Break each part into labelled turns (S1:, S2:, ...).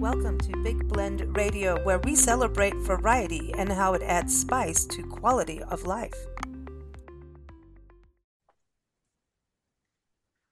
S1: Welcome to Big Blend Radio, where we celebrate variety and how it adds spice to quality of life.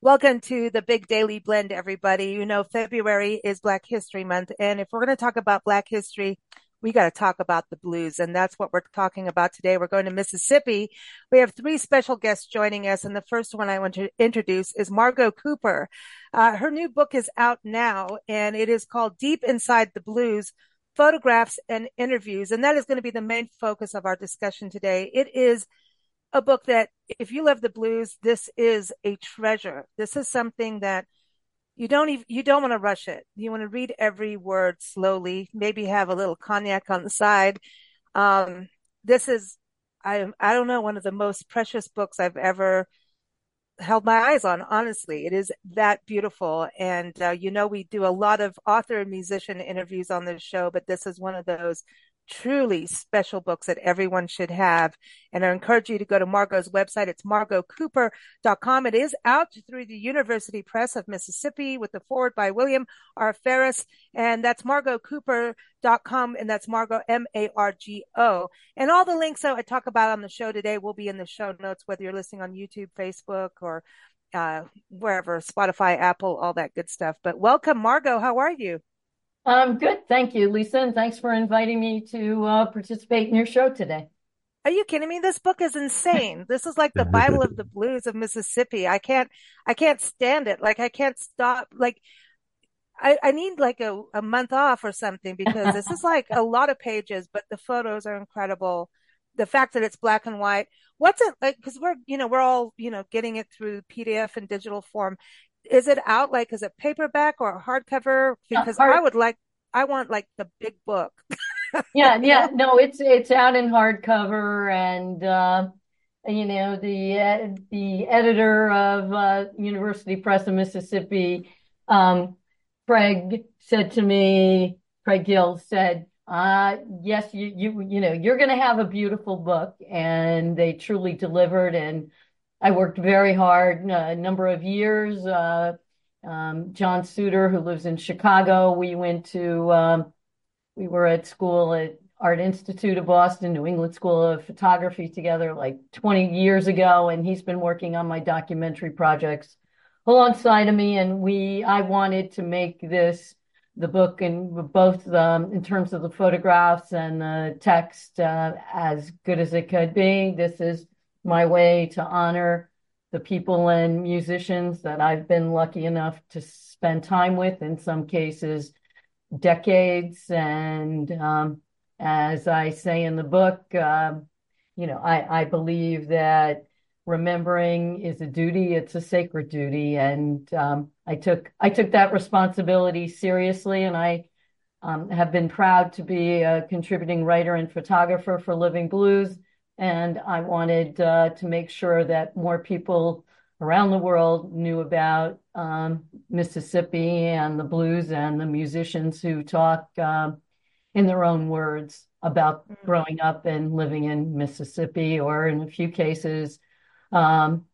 S1: Welcome to the Big Daily Blend, everybody. You know, February is Black History Month, and if we're going to talk about Black history, we got to talk about the blues. And that's what we're talking about today. We're going to Mississippi. We have three special guests joining us. And the first one I want to introduce is Margo Cooper. Uh, her new book is out now and it is called Deep Inside the Blues, Photographs and Interviews. And that is going to be the main focus of our discussion today. It is a book that if you love the blues, this is a treasure. This is something that you don't even you don't want to rush it. You want to read every word slowly maybe have a little cognac on the side. Um, this is i i don't know one of the most precious books i've ever held my eyes on honestly. It is that beautiful. And uh, you know we do a lot of author and musician interviews on this show but this is one of those truly special books that everyone should have. And I encourage you to go to Margo's website. It's margocooper.com. It is out through the University Press of Mississippi with the forward by William R. Ferris. And that's margocooper.com. And that's Margo, M-A-R-G-O. And all the links that I talk about on the show today will be in the show notes, whether you're listening on YouTube, Facebook, or uh, wherever, Spotify, Apple, all that good stuff. But welcome, Margo. How are you?
S2: Um, good. Thank you, Lisa. And thanks for inviting me to uh, participate in your show today.
S1: Are you kidding me? This book is insane. This is like the Bible of the blues of Mississippi. I can't, I can't stand it. Like I can't stop. Like I, I need like a, a month off or something because this is like a lot of pages, but the photos are incredible. The fact that it's black and white. What's it like? Cause we're, you know, we're all, you know, getting it through PDF and digital form is it out like is it paperback or hardcover? Because hard- I would like I want like the big book.
S2: yeah, yeah, no, it's it's out in hardcover, and uh, you know the uh, the editor of uh, University Press of Mississippi, um, Craig said to me, Craig Gill said, uh, yes, you you you know you're going to have a beautiful book, and they truly delivered, and I worked very hard a number of years. Uh, um, John Suter, who lives in Chicago, we went to, um, we were at school at Art Institute of Boston, New England School of Photography together like 20 years ago. And he's been working on my documentary projects alongside of me. And we, I wanted to make this the book and both um, in terms of the photographs and the text uh, as good as it could be. This is my way to honor the people and musicians that I've been lucky enough to spend time with, in some cases, decades. And um, as I say in the book, um, you know, I, I believe that remembering is a duty. It's a sacred duty, and um, I took I took that responsibility seriously, and I um, have been proud to be a contributing writer and photographer for Living Blues and I wanted uh, to make sure that more people around the world knew about um, Mississippi and the blues and the musicians who talk uh, in their own words about mm-hmm. growing up and living in Mississippi, or in a few cases, um,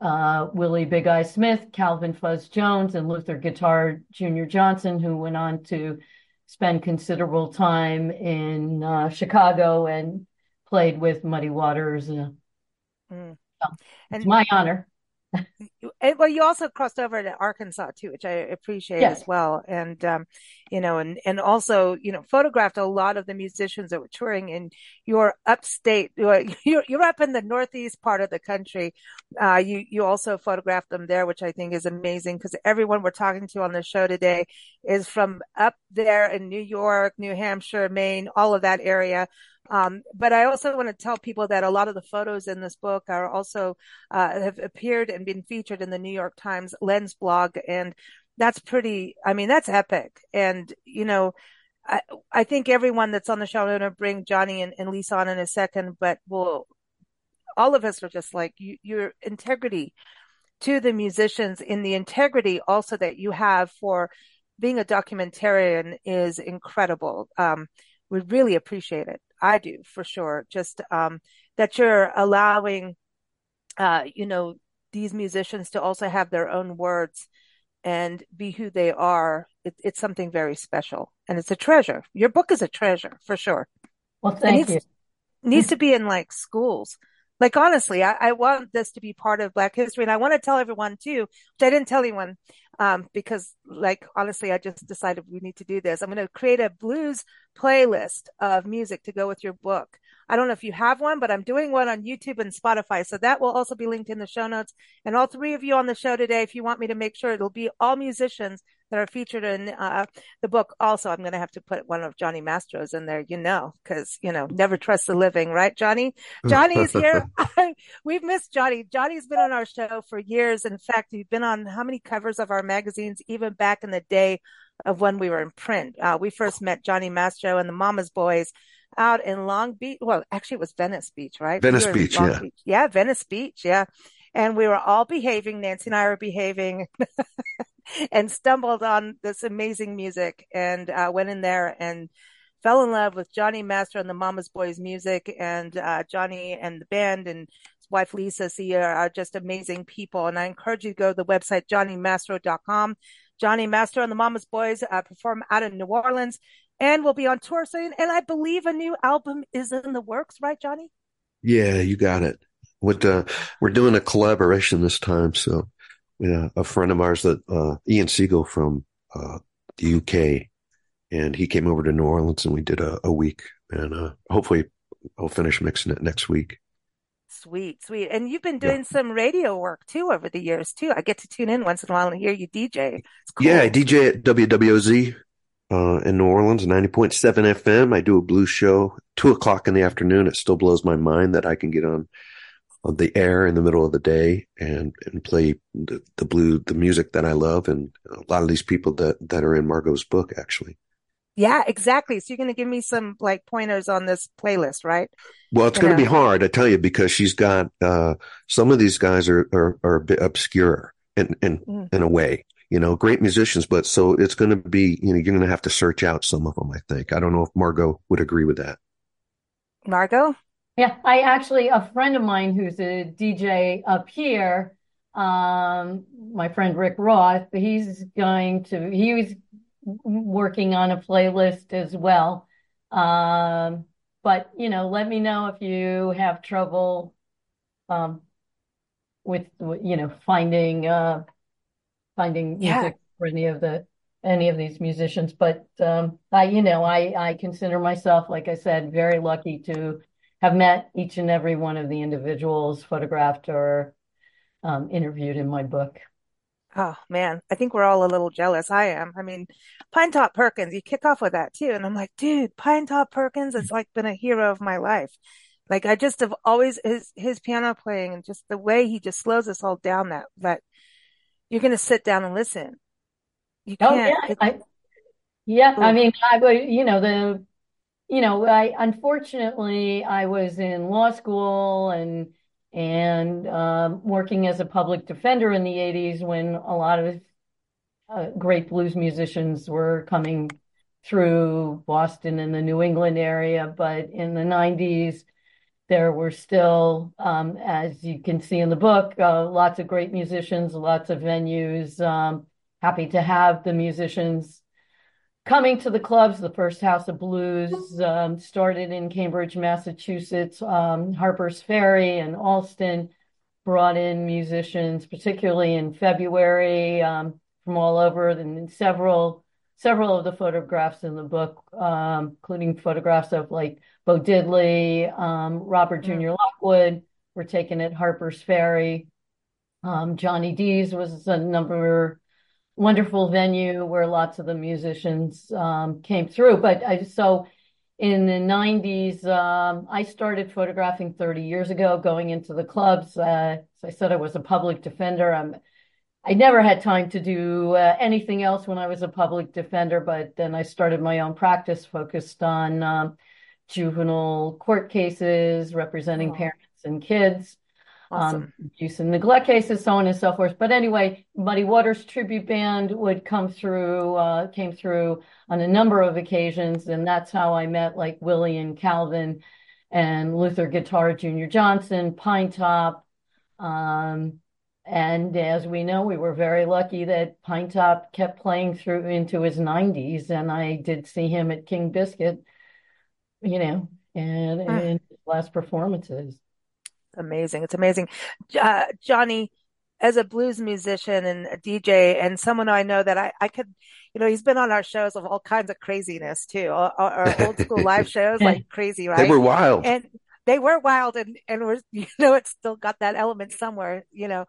S2: uh, Willie Big Eye Smith, Calvin Fuzz Jones, and Luther Guitar Jr. Johnson, who went on to spend considerable time in uh, Chicago and played with Muddy Waters. Uh, mm. so and my honor.
S1: and, well, you also crossed over to Arkansas too, which I appreciate yes. as well. And, um, you know, and, and also, you know, photographed a lot of the musicians that were touring in your upstate. You're, you're up in the Northeast part of the country. Uh, you, you also photographed them there, which I think is amazing because everyone we're talking to on the show today is from up there in New York, New Hampshire, Maine, all of that area. Um, but I also want to tell people that a lot of the photos in this book are also uh, have appeared and been featured in the New York Times Lens blog, and that's pretty. I mean, that's epic. And you know, I, I think everyone that's on the show, I'm going to bring Johnny and, and Lisa on in a second, but we'll all of us are just like you, your integrity to the musicians in the integrity also that you have for being a documentarian is incredible. Um, we really appreciate it. I do for sure. Just um, that you're allowing, uh, you know, these musicians to also have their own words and be who they are it, it's something very special and it's a treasure. Your book is a treasure for sure.
S2: Well, thank
S1: needs,
S2: you.
S1: Needs to be in like schools. Like honestly, I, I want this to be part of Black history, and I want to tell everyone too, which I didn't tell anyone, um, because like honestly, I just decided we need to do this. I'm going to create a blues playlist of music to go with your book. I don't know if you have one, but I'm doing one on YouTube and Spotify. So that will also be linked in the show notes. And all three of you on the show today, if you want me to make sure it'll be all musicians that are featured in uh, the book. Also, I'm going to have to put one of Johnny Mastro's in there, you know, because, you know, never trust the living, right, Johnny? Johnny's here. We've missed Johnny. Johnny's been on our show for years. In fact, he's been on how many covers of our magazines, even back in the day of when we were in print. Uh, we first met Johnny Mastro and the Mama's Boys out in Long Beach. Well, actually, it was Venice Beach, right?
S3: Venice we Beach, yeah.
S1: Beach. Yeah, Venice Beach, yeah. And we were all behaving. Nancy and I were behaving and stumbled on this amazing music and uh, went in there and fell in love with Johnny Mastro and the Mama's Boys music. And uh, Johnny and the band and his wife Lisa Sia are just amazing people. And I encourage you to go to the website, johnnymastro.com. Johnny Mastro and the Mama's Boys uh, perform out in New Orleans and we'll be on tour soon. And I believe a new album is in the works, right, Johnny?
S3: Yeah, you got it. What uh, we're doing a collaboration this time. So, yeah, a friend of ours that uh, Ian Siegel from uh, the UK, and he came over to New Orleans, and we did a, a week, and uh, hopefully I'll finish mixing it next week.
S1: Sweet, sweet. And you've been doing yeah. some radio work too over the years too. I get to tune in once in a while and hear you DJ.
S3: Cool. Yeah, I DJ at WWOZ uh, in New Orleans, 90.7 FM. I do a blues show, two o'clock in the afternoon. It still blows my mind that I can get on, on the air in the middle of the day and, and play the, the blue, the music that I love. And a lot of these people that, that are in Margo's book, actually.
S1: Yeah, exactly. So you're going to give me some like pointers on this playlist, right?
S3: Well, it's going to be hard, I tell you, because she's got, uh, some of these guys are, are, are a bit obscure in, in, mm. in a way you know, great musicians, but so it's going to be, you know, you're going to have to search out some of them, I think. I don't know if Margo would agree with that.
S1: Margo?
S2: Yeah, I actually, a friend of mine who's a DJ up here, um, my friend Rick Roth, he's going to, he was working on a playlist as well. Um, but, you know, let me know if you have trouble, um, with, you know, finding, uh, finding yeah. music for any of the any of these musicians. But um, I, you know, I I consider myself, like I said, very lucky to have met each and every one of the individuals photographed or um, interviewed in my book.
S1: Oh man, I think we're all a little jealous. I am. I mean, Pinetop Perkins, you kick off with that too. And I'm like, dude, Pinetop Perkins has like been a hero of my life. Like I just have always his his piano playing and just the way he just slows us all down that that you're going to sit down and listen.
S2: You oh, can't. Oh, yeah. I, yeah. I mean, I would, you know, the, you know, I, unfortunately, I was in law school and, and um, working as a public defender in the 80s when a lot of uh, great blues musicians were coming through Boston and the New England area. But in the 90s, there were still, um, as you can see in the book, uh, lots of great musicians, lots of venues. Um, happy to have the musicians coming to the clubs. The first House of Blues um, started in Cambridge, Massachusetts. Um, Harper's Ferry and Allston brought in musicians, particularly in February, um, from all over, and several several of the photographs in the book, um, including photographs of like Bo Diddley, um, Robert Jr. Mm. Lockwood were taken at Harper's Ferry. Um, Johnny D's was a number wonderful venue where lots of the musicians um, came through. But I, so in the 90s, um, I started photographing 30 years ago, going into the clubs. Uh, as I said, I was a public defender. I'm I never had time to do uh, anything else when I was a public defender, but then I started my own practice focused on um, juvenile court cases representing oh. parents and kids, awesome. um, abuse and neglect cases, so on and so forth. But anyway, Muddy Waters tribute band would come through, uh, came through on a number of occasions, and that's how I met like Willie and Calvin and Luther Guitar Jr. Johnson, Pinetop. Um, and as we know, we were very lucky that Pinetop kept playing through into his 90s, and I did see him at King Biscuit, you know, and
S1: Mm.
S2: in his last performances.
S1: Amazing. It's amazing. Uh, Johnny, as a blues musician and a DJ and someone I know that I, I could, you know, he's been on our shows of all kinds of craziness too. Our, our old school live shows, like crazy, right?
S3: They were wild.
S1: And they were wild and, and we're, you know, it's still got that element somewhere, you know,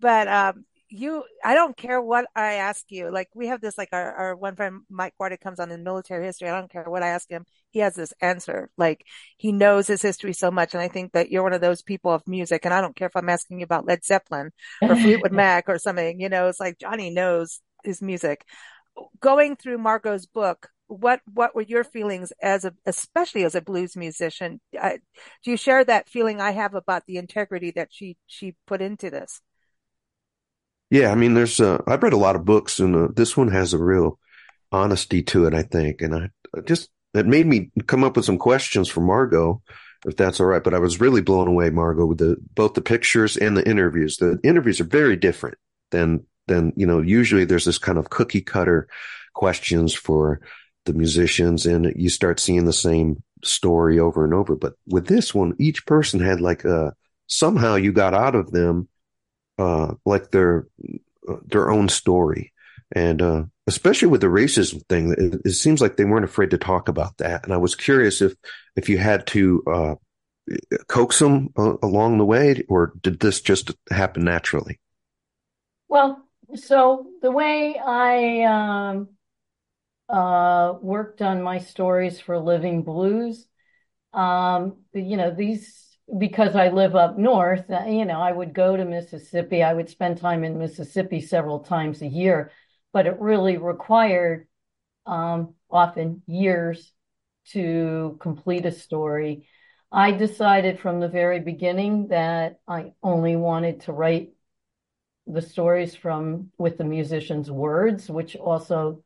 S1: but, um, you, I don't care what I ask you. Like we have this, like our, our one friend, Mike Guarda comes on in military history. I don't care what I ask him. He has this answer. Like he knows his history so much. And I think that you're one of those people of music. And I don't care if I'm asking you about Led Zeppelin or Fleetwood Mac or something, you know, it's like Johnny knows his music. Going through Margo's book, what what were your feelings as a especially as a blues musician? I, do you share that feeling I have about the integrity that she she put into this?
S3: Yeah, I mean, there's uh, I've read a lot of books, and uh, this one has a real honesty to it, I think. And I, I just it made me come up with some questions for Margo, if that's all right. But I was really blown away, Margo, with the both the pictures and the interviews. The interviews are very different than than you know. Usually, there's this kind of cookie cutter questions for the musicians, and you start seeing the same story over and over. But with this one, each person had like a somehow you got out of them uh, like their their own story, and uh, especially with the racism thing, it, it, seems like they weren't afraid to talk about that. And I was curious if if you had to uh, coax them uh, along the way, or did this just happen naturally?
S2: Well, so the way I um, uh, worked on my stories for Living Blues, um, you know, these because I live up north, uh, you know, I would go to Mississippi. I would spend time in Mississippi several times a year, but it really required um, often years to complete a story. I decided from the very beginning that I only wanted to write the stories from with the musician's words, which also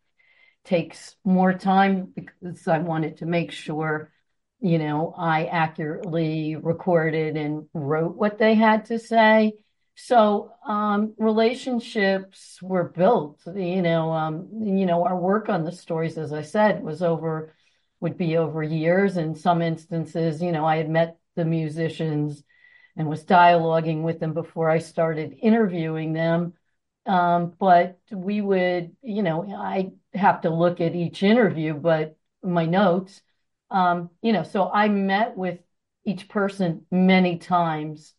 S2: takes more time because I wanted to make sure you know, I accurately recorded and wrote what they had to say. So um, relationships were built. You know, um, you know, our work on the stories, as I said, was over would be over years. In some instances, you know, I had met the musicians and was dialoguing with them before I started interviewing them. Um, but we would, you know, I have to look at each interview, but my notes um, you know, so I met with each person many times.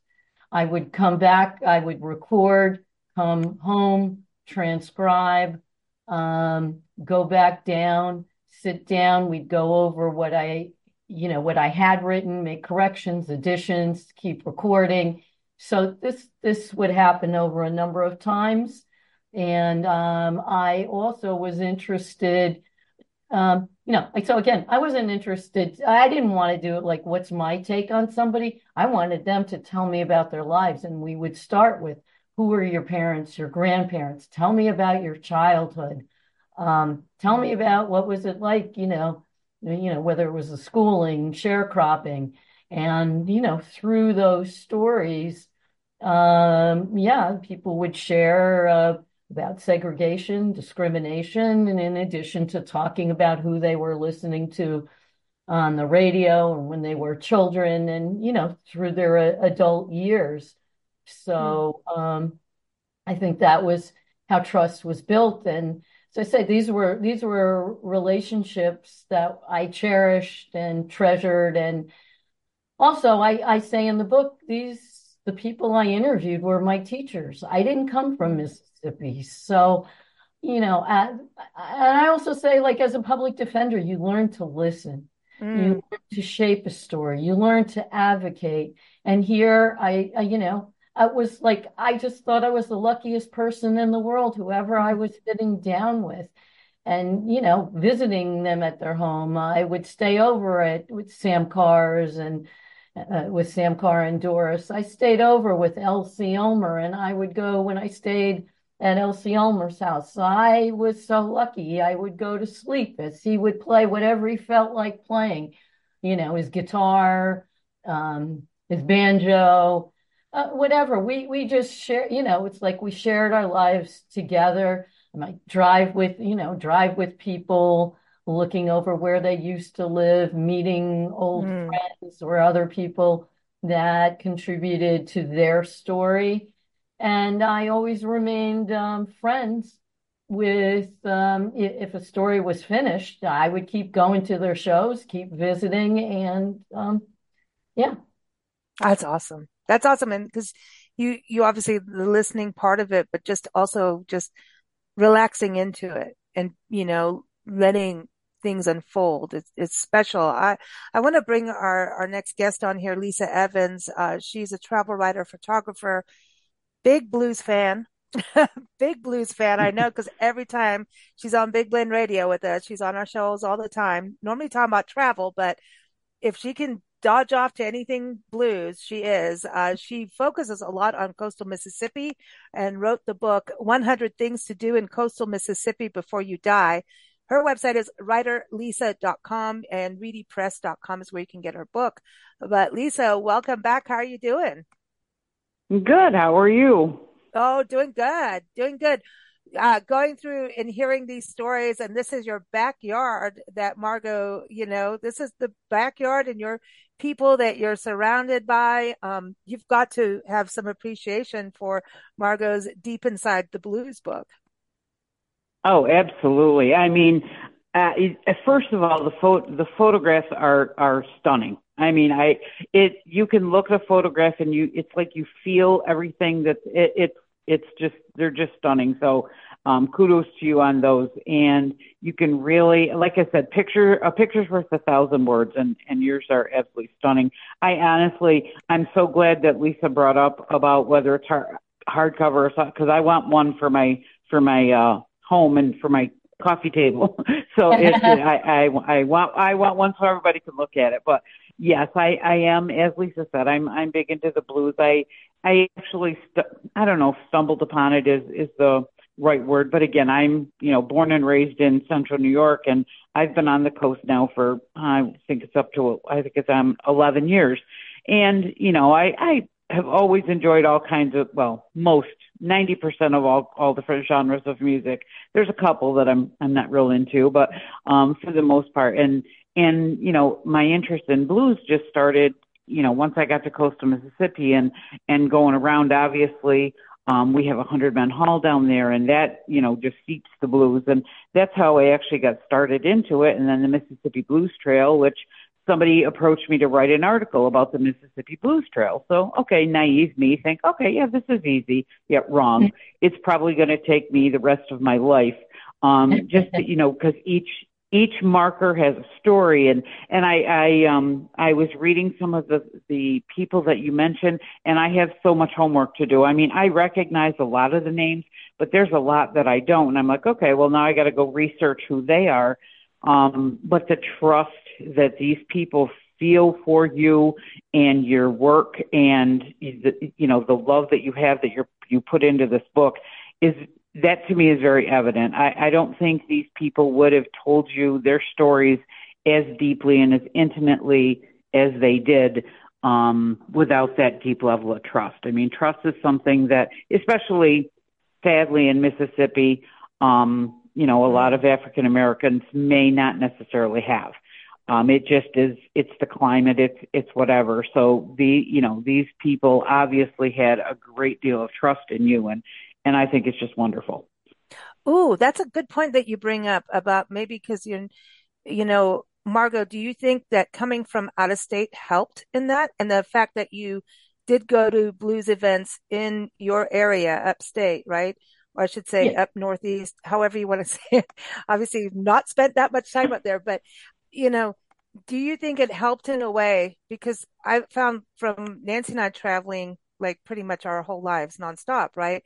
S2: I would come back, I would record, come home, transcribe, um, go back down, sit down. We'd go over what I, you know, what I had written, make corrections, additions, keep recording. So this this would happen over a number of times, and um, I also was interested um, you know, like, so again, I wasn't interested. I didn't want to do it like, what's my take on somebody? I wanted them to tell me about their lives. And we would start with, who were your parents, your grandparents? Tell me about your childhood. Um, tell me about what was it like, you know, you know, whether it was the schooling, sharecropping. And, you know, through those stories, um, yeah, people would share, uh, about segregation, discrimination, and in addition to talking about who they were listening to on the radio and when they were children and, you know, through their uh, adult years. So um, I think that was how trust was built. And so I say these were these were relationships that I cherished and treasured. And also I, I say in the book, these the people I interviewed were my teachers. I didn't come from Mississippi. So, you know, and I also say, like, as a public defender, you learn to listen. Mm. You learn to shape a story. You learn to advocate. And here I, I, you know, I was like, I just thought I was the luckiest person in the world, whoever I was sitting down with. And, you know, visiting them at their home. I would stay over at with Sam Carr's and uh, with Sam Carr and Doris. I stayed over with L.C. Ulmer, and I would go when I stayed at L.C. Ulmer's house. So I was so lucky. I would go to sleep as he would play whatever he felt like playing, you know, his guitar, um, his banjo. uh, whatever. We we just share, you know, it's like we shared our lives together. I might drive with, you know, drive with people, looking over where they used to live, meeting old
S1: Mm.
S2: friends or other people that contributed to their story. And I always remained um, friends with, um, if a story was finished, I would keep going to their shows, keep visiting, and um, yeah.
S1: That's awesome. That's awesome. And because you, you obviously the listening part of it, but just also just relaxing into it and, you know, letting things unfold. It's, it's special. I, I want to bring our, our next guest on here, Lisa Evans. Uh, she's a travel writer, photographer, big blues fan. Big blues fan, I know, because every time she's on Big Blend Radio with us, she's on our shows all the time. Normally talking about travel, but if she can dodge off to anything blues, she is. Uh, she focuses a lot on coastal Mississippi and wrote the book 100 Things to Do in Coastal Mississippi Before You Die. Her website is writerlisa.com and reedypress.com is where you can get her book. But Lisa, welcome back. How are you doing?
S4: Good. How are you?
S1: Oh, doing good. Doing good. Uh, going through and hearing these stories, and this is your backyard that Margo, you know, this is the backyard and your people that you're surrounded by. Um, you've got to have some appreciation for Margo's Deep Inside the Blues book.
S4: Oh, absolutely. I mean, uh, first of all, the pho- the photographs are are stunning. I mean, I it you can look at a photograph and you it's like you feel everything that it, it's it's just they're just stunning. So um, kudos to you on those, and you can really, like I said, picture a picture's worth a thousand words, and and yours are absolutely stunning. I honestly, I'm so glad that Lisa brought up about whether it's hard hardcover or because I want one for my for my uh, home and for my coffee table. so it, I, I I want I want one so everybody can look at it, but yes, I, I am. As Lisa said, I'm I'm big into the blues. I I actually st- I don't know stumbled upon it is is the right word, but again, I'm you know born and raised in Central New York, and I've been on the coast now for I think it's up to I think it's um 11 years, and you know I I have always enjoyed all kinds of well most 90% of all all different genres of music. There's a couple that i'm i'm not real into but um for the most part. And and you know my interest in blues just started you know once i got to coastal mississippi and and going around obviously um we have a hundred man hall down there and that you know just seeps the blues. And that's how i actually got started into it. And then the mississippi blues trail which somebody approached me to write an article about the Mississippi Blues Trail. So, okay, naive me think, okay, yeah, this is easy. Yeah, wrong. It's probably going to take me the rest of my life. Um, just to, you know, because each each marker has a story and and I I um I was reading some of the the people that you mentioned and I have so much homework to do. I mean, I recognize a lot of the names, but there's a lot that I don't. And I'm like, okay, well now I got to go research who they are. Um but the trust that these people feel for you and your work and the, you know the love that you have that you you put into this book is that to me is very evident. I, I don't think these people would have told you their stories as deeply and as intimately as they did um, without that deep level of trust. I mean, trust is something that, especially sadly in Mississippi, um, you know, a lot of African Americans may not necessarily have. Um, it just is, it's the climate, it's, it's whatever. So the, you know, these people obviously had a great deal of trust in you and, and I think it's just wonderful.
S1: Ooh, that's a good point that you bring up about maybe because you, you know, Margo, do you think that coming from out of state helped in that? And the fact that you did go to blues events in your area, upstate, right? Or I should say
S2: Yeah.
S1: up northeast, however you want to say it. Obviously, you've not spent that much time up there, but you know, do you think it helped in a way? Because I found from Nancy and I traveling like pretty much our whole lives nonstop, right?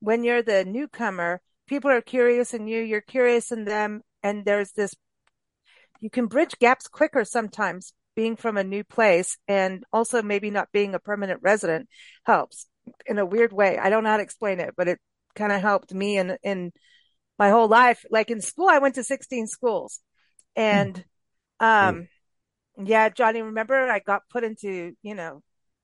S1: When you're the newcomer, people are curious in you, you're curious in them, and there's this, you can bridge gaps quicker sometimes being from a new place and also maybe not being a permanent resident helps in a weird way. I don't know how to explain it, but it kind of helped me in, in my whole life. Like in school, I went to 16 schools and, hmm. Um, yeah, Johnny, remember I got put into, you know,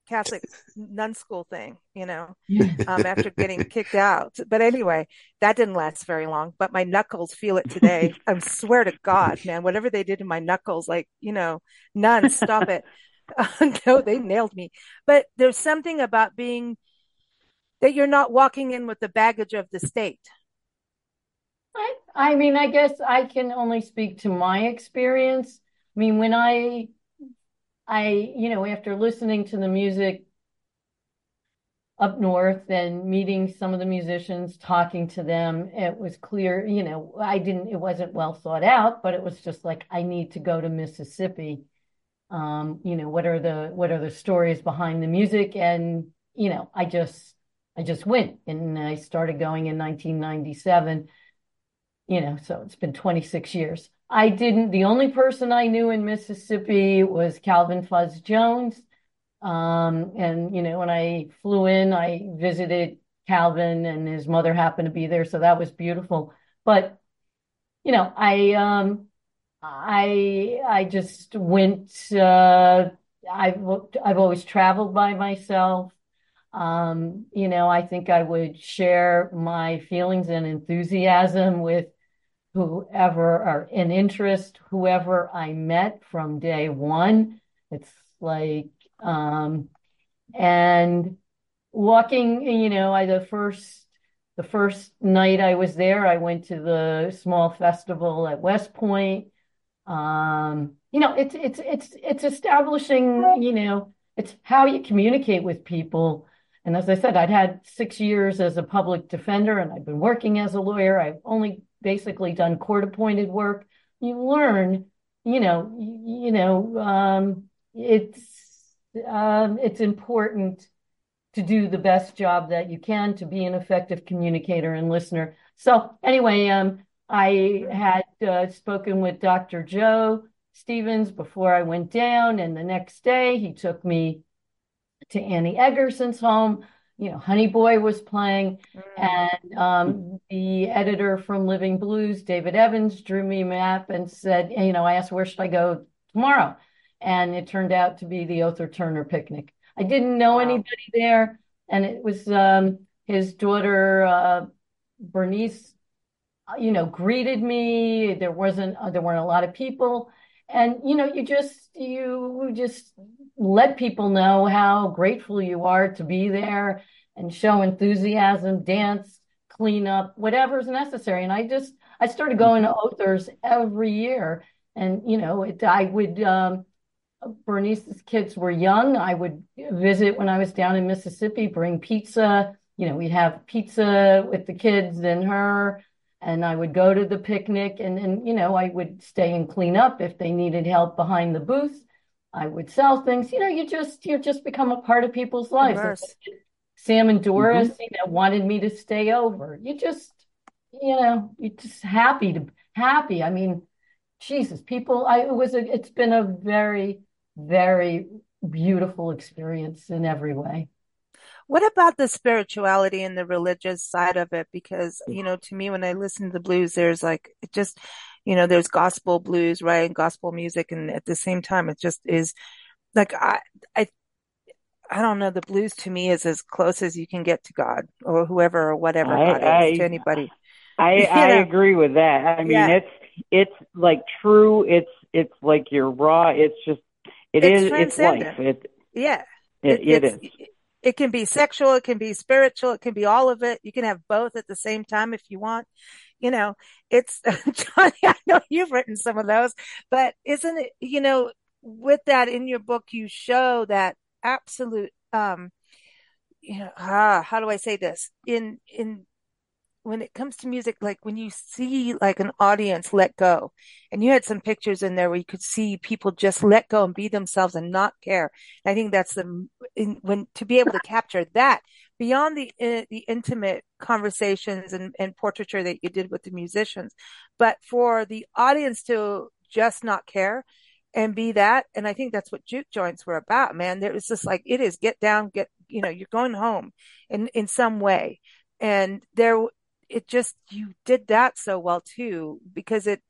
S1: Catholic nun school thing, you know, um, after getting kicked out. But anyway, that didn't last very long. But my knuckles feel it today. I swear to God, man, whatever they did to my knuckles, like, you know, nuns, stop it. no, they nailed me. But there's something about being that you're not walking in with the baggage of the state.
S2: I, I mean, I guess I can only speak to my experience. I mean, when I I, you know, after listening to the music up north and meeting some of the musicians, talking to them, it was clear, you know, I didn't, it wasn't well thought out, but it was just like, I need to go to Mississippi. Um, you know, what are the, what are the stories behind the music? And, you know, I just, I just went and I started going in 1997, you know, so it's been 26 years. I didn't, the only person I knew in Mississippi was Calvin Fuzz Jones. Um, and, you know, when I flew in, I visited Calvin and his mother happened to be there. So that was beautiful. But, you know, I, um, I, I just went, uh, I've, I've always traveled by myself. Um, you know, I think I would share my feelings and enthusiasm with whoever or in interest, whoever I met from day one. It's like, um, and walking, you know, I, the first, the first night I was there, I went to the small festival at West Point. Um, you know, it's, it's, it's, it's establishing, you know, it's how you communicate with people. And as I said, I'd had six years as a public defender and I've been working as a lawyer. I've only basically done court appointed work, you learn, you know, you, know, um, it's um, it's important to do the best job that you can to be an effective communicator and listener. So anyway, um, I had uh, spoken with Dr. Joe Stevens before I went down, and the next day he took me to Annie Egerson's home you know, Honey Boy was playing, mm. and um, the editor from Living Blues, David Evans, drew me a map and said, you know, I asked where should I go tomorrow, and it turned out to be the Othar Turner picnic. I didn't know wow. anybody there, and it was um, his daughter uh, Bernice. You know, greeted me. There wasn't uh, there weren't a lot of people, and you know, you just you just let people know how grateful you are to be there and show enthusiasm, dance, clean up, whatever's necessary. And I just, I started going to Othar's every year. And, you know, it, I would, um, Bernice's kids were young. I would visit when I was down in Mississippi, bring pizza. You know, we'd have pizza with the kids and her. And I would go to the picnic and, and, you know, I would stay and clean up if they needed help behind the booth. I would sell things. You know, you just you just become a part of people's lives. Sam and Doris, mm-hmm. you know, wanted me to stay over. You just, you know, you're just happy to happy. I mean, Jesus, people. I it was a. It's been a very, very beautiful experience in every way.
S1: What about the spirituality and the religious side of it? Because, you know, to me, when I listen to the blues, there's like, it just, you know, there's gospel blues, right? And gospel music. And at the same time, it just is like, I, I, I don't know. The blues to me is as close as you can get to God or whoever or whatever I, God I, is to anybody.
S4: I, I agree with that. I mean, yeah. it's, it's like true. It's, it's like you're raw. It's just, it it's is, it's life. It,
S1: yeah.
S4: It, it, it is.
S1: It can be sexual. It can be spiritual. It can be all of it. You can have both at the same time if you want you know, it's Johnny, I know you've written some of those, but isn't it, you know, with that in your book, you show that absolute, um, you know, ah, how do I say this? In, in when it comes to music, like when you see like an audience let go, and you had some pictures in there where you could see people just let go and be themselves and not care. I think that's the in, when to be able to capture that beyond the uh, the intimate conversations and, and portraiture that you did with the musicians, but for the audience to just not care and be that. And I think that's what juke joints were about, man. There was just like, it is get down, get, you know, you're going home in, in some way. And there, it just you did that so well too because it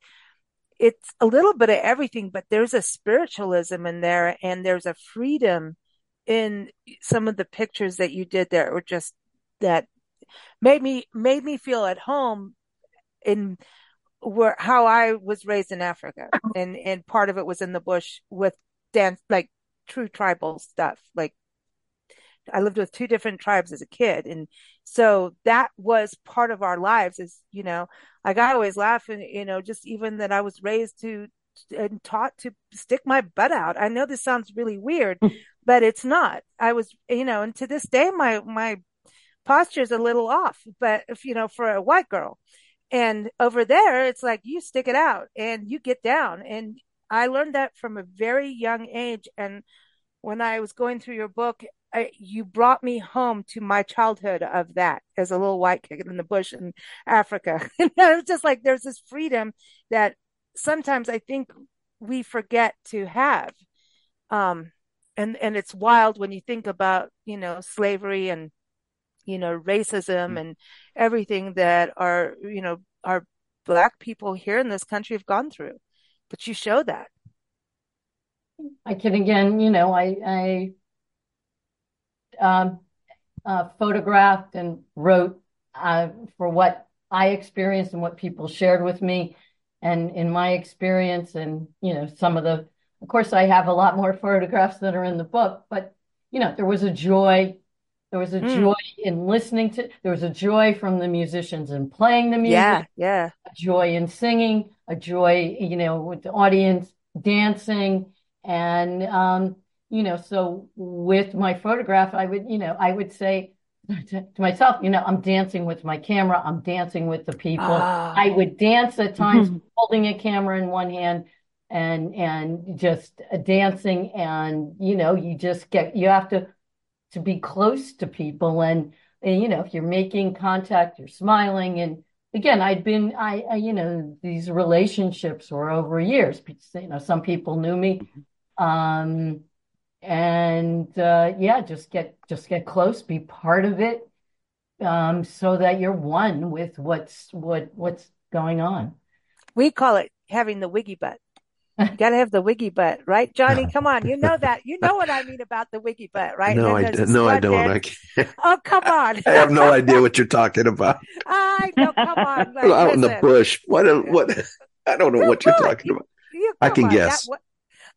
S1: it's a little bit of everything but there's a spiritualism in there and there's a freedom in some of the pictures that you did there were just that made me made me feel at home in where how I was raised in Africa, uh-huh. and and part of it was in the bush with dance like true tribal stuff. Like I lived with two different tribes as a kid, and so that was part of our lives. Is you know, like I always laugh, and you know, just even that I was raised to and taught to stick my butt out. I know this sounds really weird, mm. but it's not. I was, you know, and to this day, my my posture is a little off. But if you know, for a white girl, and over there, it's like you stick it out and you get down. And I learned that from a very young age. And when I was going through your book, I, you brought me home to my childhood of that as a little white kid in the bush in Africa. and it was just like there's this freedom that sometimes I think we forget to have. Um, and, and it's wild when you think about, you know, slavery and you know, racism mm. and everything that our, you know, our black people here in this country have gone through. But you show that.
S2: I can again, you know, I, I um, uh, photographed and wrote uh, for what I experienced and what people shared with me. And in my experience, and, you know, some of the, of course, I have a lot more photographs that are in the book, but, you know, there was a joy there was a mm. joy in listening to, there was a joy from the musicians in playing the music.
S1: Yeah, yeah.
S2: A joy in singing, a joy, you know, with the audience dancing. And, um, you know, so with my photograph, I would, you know, I would say to, to myself, you know, I'm dancing with my camera. I'm dancing with the people. Oh. I would dance at times mm-hmm. holding a camera in one hand and, and just dancing. And, you know, you just get, you have to, to be close to people and, and you know if you're making contact you're smiling and again i'd been I, I, you know these relationships were over years you know some people knew me mm-hmm. um and uh yeah just get just get close be part of it um so that you're one with what's what what's going on
S1: we call it having the wiggy butt you gotta have the wiggy butt, right, Johnny? Come on, you know that. You know what I mean about the wiggy butt, right?
S3: No, I no, I don't. I can't.
S1: Oh, come on!
S3: I have no idea what you're talking about.
S1: I know. Come on,
S3: like, out in the bush. What? What? I don't know what you're talking about. You, I can on. guess.
S1: That, what,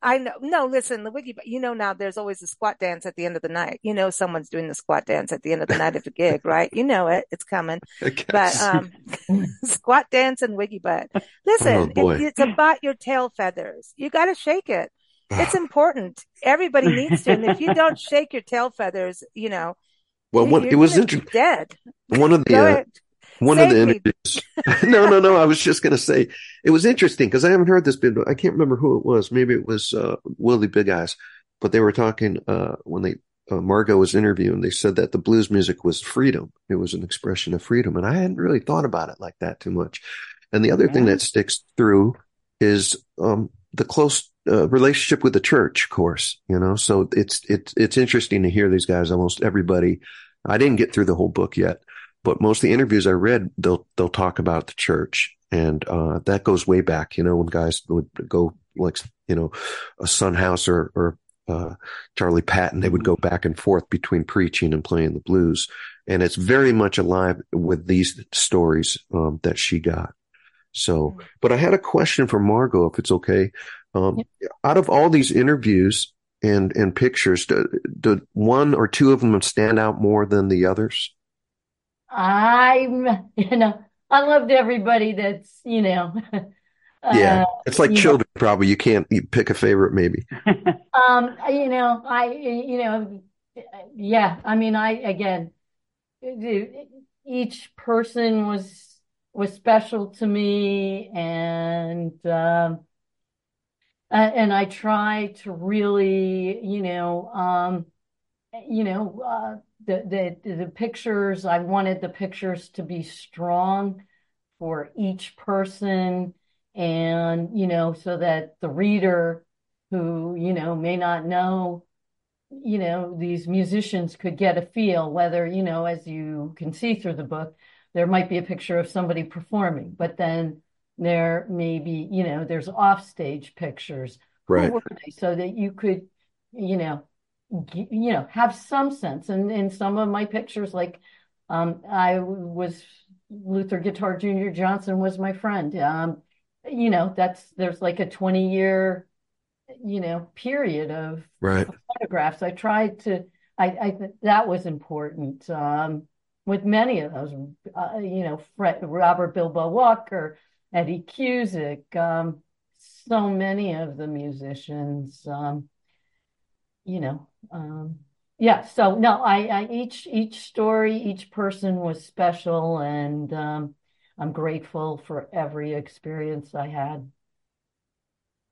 S1: I know. No, listen, the wiggy, but you know now there's always a squat dance at the end of the night. You know someone's doing the squat dance at the end of the night of the gig, right? You know it. It's coming. But um, squat dance and wiggy butt. Listen, oh, it, it's about your tail feathers. You got to shake it. It's important. Everybody needs to. And if you don't shake your tail feathers, you know,
S3: well, it was interesting.
S1: Dead.
S3: One of the uh, one Save of the interviews. no, no, no. I was just going to say it was interesting because I haven't heard this bit. I can't remember who it was. Maybe it was uh, Willie Big Eyes, but they were talking uh, when they uh, Margo was interviewing. They said that the blues music was freedom. It was an expression of freedom, and I hadn't really thought about it like that too much. And the other yeah. thing that sticks through is um, the close uh, relationship with the church, of course. You know, so it's it's it's interesting to hear these guys. Almost everybody. I didn't get through the whole book yet, but most of the interviews I read, they'll they'll talk about the church, and uh, that goes way back. You know, when guys would go like you know, a Son House or or uh, Charlie Patton, they would go back and forth between preaching and playing the blues, and it's very much alive with these stories um, that she got. So, but I had a question for Margo, if it's okay. Um, Out of all these interviews and and pictures, do one or two of them stand out more than the others?
S2: I'm, you know, I loved everybody that's, you know.
S3: yeah, uh, it's like children. Know. Probably you can't you pick a favorite, maybe.
S2: um, you know, I, you know, yeah. I mean, I again, each person was was special to me, and um, and I try to really, you know, um, you know. Uh, the, the the pictures i wanted the pictures to be strong for each person and you know so that the reader who you know may not know you know these musicians could get a feel whether you know as you can see through the book there might be a picture of somebody performing but then there may be you know there's offstage pictures.
S3: Right.
S2: so that you could you know you know, have some sense. And in some of my pictures, like um, I was Luther Guitar Jr. Johnson was my friend. Um, you know, that's there's like a 20 year, you know, period of,
S3: right.
S2: of photographs. I tried to, I, I that was important. Um, with many of those, uh, you know, Fred, Robert Bilbo Walker, Eddie Cusic, um, so many of the musicians, um, you know, um, yeah. So no, I, I, each each story, each person was special, and um, I'm grateful for every experience I had.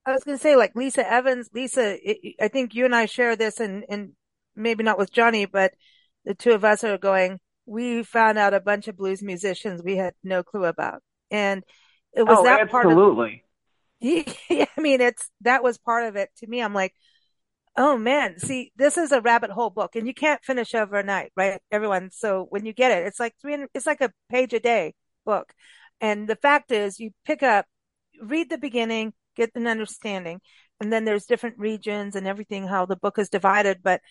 S1: I was going to say, like Lisa Evans, Lisa, it, I think you and I share this, and and maybe not with Johnny, but the two of us are going. We found out a bunch of blues musicians we had no clue about, and it was
S4: oh,
S1: that
S4: absolutely.
S1: part of. Yeah, I mean, it's that was part of it to me. I'm like, oh man, see, this is a rabbit hole book, and you can't finish overnight, right, everyone? So when you get it, it's like three. It's like a page a day book, and the fact is, you pick up, read the beginning, get an understanding, and then there's different regions and everything how the book is divided. But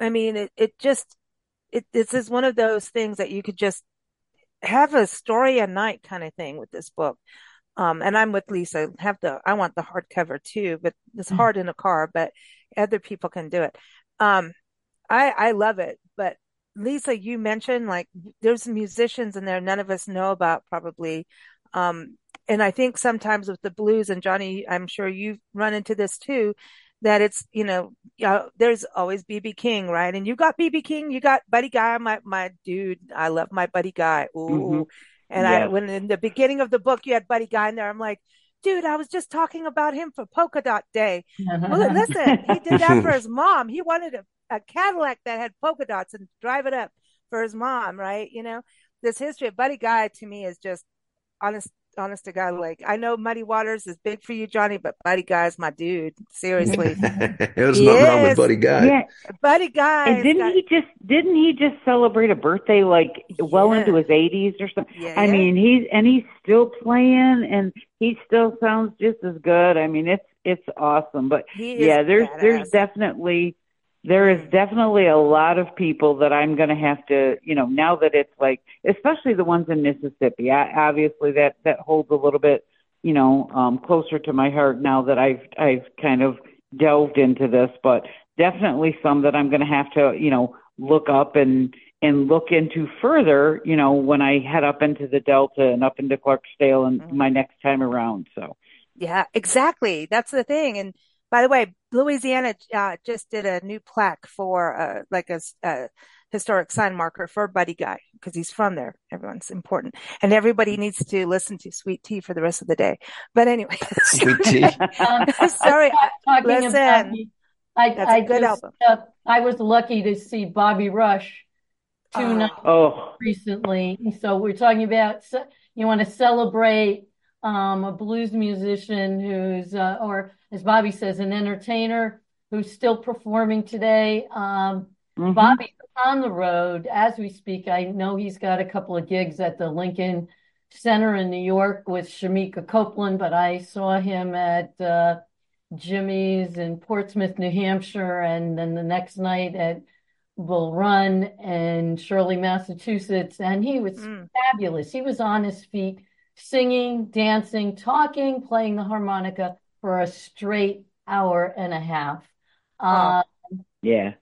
S1: I mean, it it just it this is one of those things that you could just have a story a night kind of thing with this book. Um, and I'm with Lisa. Have the I want the hardcover too, but it's
S2: Mm.
S1: hard in a car. But other people can do it. Um, I I love it. But Lisa, you mentioned like there's musicians in there none of us know about probably. Um, and I think sometimes with the blues and Johnny, I'm sure you've run into this too, that it's you know, yeah, there's always BB King, right? And you got BB King, you got Buddy Guy, my my dude. I love my Buddy Guy. Ooh.
S4: Mhm.
S1: And I, when in the beginning of the book, you had Buddy Guy in there. I'm like, dude, I was just talking about him for Polka Dot Day. Well, listen, he did that for his mom. He wanted a, a Cadillac that had polka dots and drive it up for his mom, right? You know, this history of Buddy Guy to me is just honest, honest to God. Like, I know Muddy Waters is big for you, Johnny, but Buddy Guy's my dude. Seriously.
S3: There's nothing wrong with
S1: Yes.
S3: Buddy Guy.
S4: Yeah,
S1: Buddy Guy.
S4: and didn't
S1: got-
S4: he just didn't he just celebrate a birthday like well
S1: Yeah.
S4: into his 80s or something?
S1: yeah,
S4: I
S1: yeah.
S4: mean, he's and he's still playing, and he still sounds just as good. I mean, it's it's awesome. But
S1: he
S4: yeah, there's there's definitely there is definitely a lot of people that I'm going to have to, you know, now that it's like, especially the ones in Mississippi. I, obviously, that that holds a little bit, you know, um, closer to my heart now that I've I've kind of delved into this. But definitely some that I'm going to have to, you know, look up and and look into further, you know, when I head up into the Delta and up into Clarksdale and
S1: Mhm.
S4: my next time around. So.
S1: Yeah, exactly. That's the thing. And by the way, Louisiana uh, just did a new plaque for uh, like a historic sign marker for Buddy Guy because he's from there. Everyone's important, and everybody needs to listen to Sweet Tea for the rest of the day. But anyway,
S3: Sweet tea.
S2: Um,
S1: sorry.
S2: talking
S1: Listen,
S2: about, I,
S1: that's a
S2: I
S1: good
S2: just,
S1: album.
S2: uh, I was lucky to see Bobby Rush two
S1: Oh.
S2: nights
S4: Oh,
S2: recently. So we're talking about ce- you want to celebrate um, a blues musician who's, uh, or as Bobby says, an entertainer who's still performing today. Um,
S4: mhm.
S2: Bobby's on the road as we speak. I know he's got a couple of gigs at the Lincoln Center in New York with Shemekia Copeland, but I saw him at uh, Jimmy's in Portsmouth, New Hampshire, and then the next night at Bull Run in Shirley, Massachusetts, and he was
S1: Mm.
S2: fabulous. He was on his feet, singing, dancing, talking, playing the harmonica for a straight hour and a half.
S1: Wow.
S2: Uh,
S4: yeah.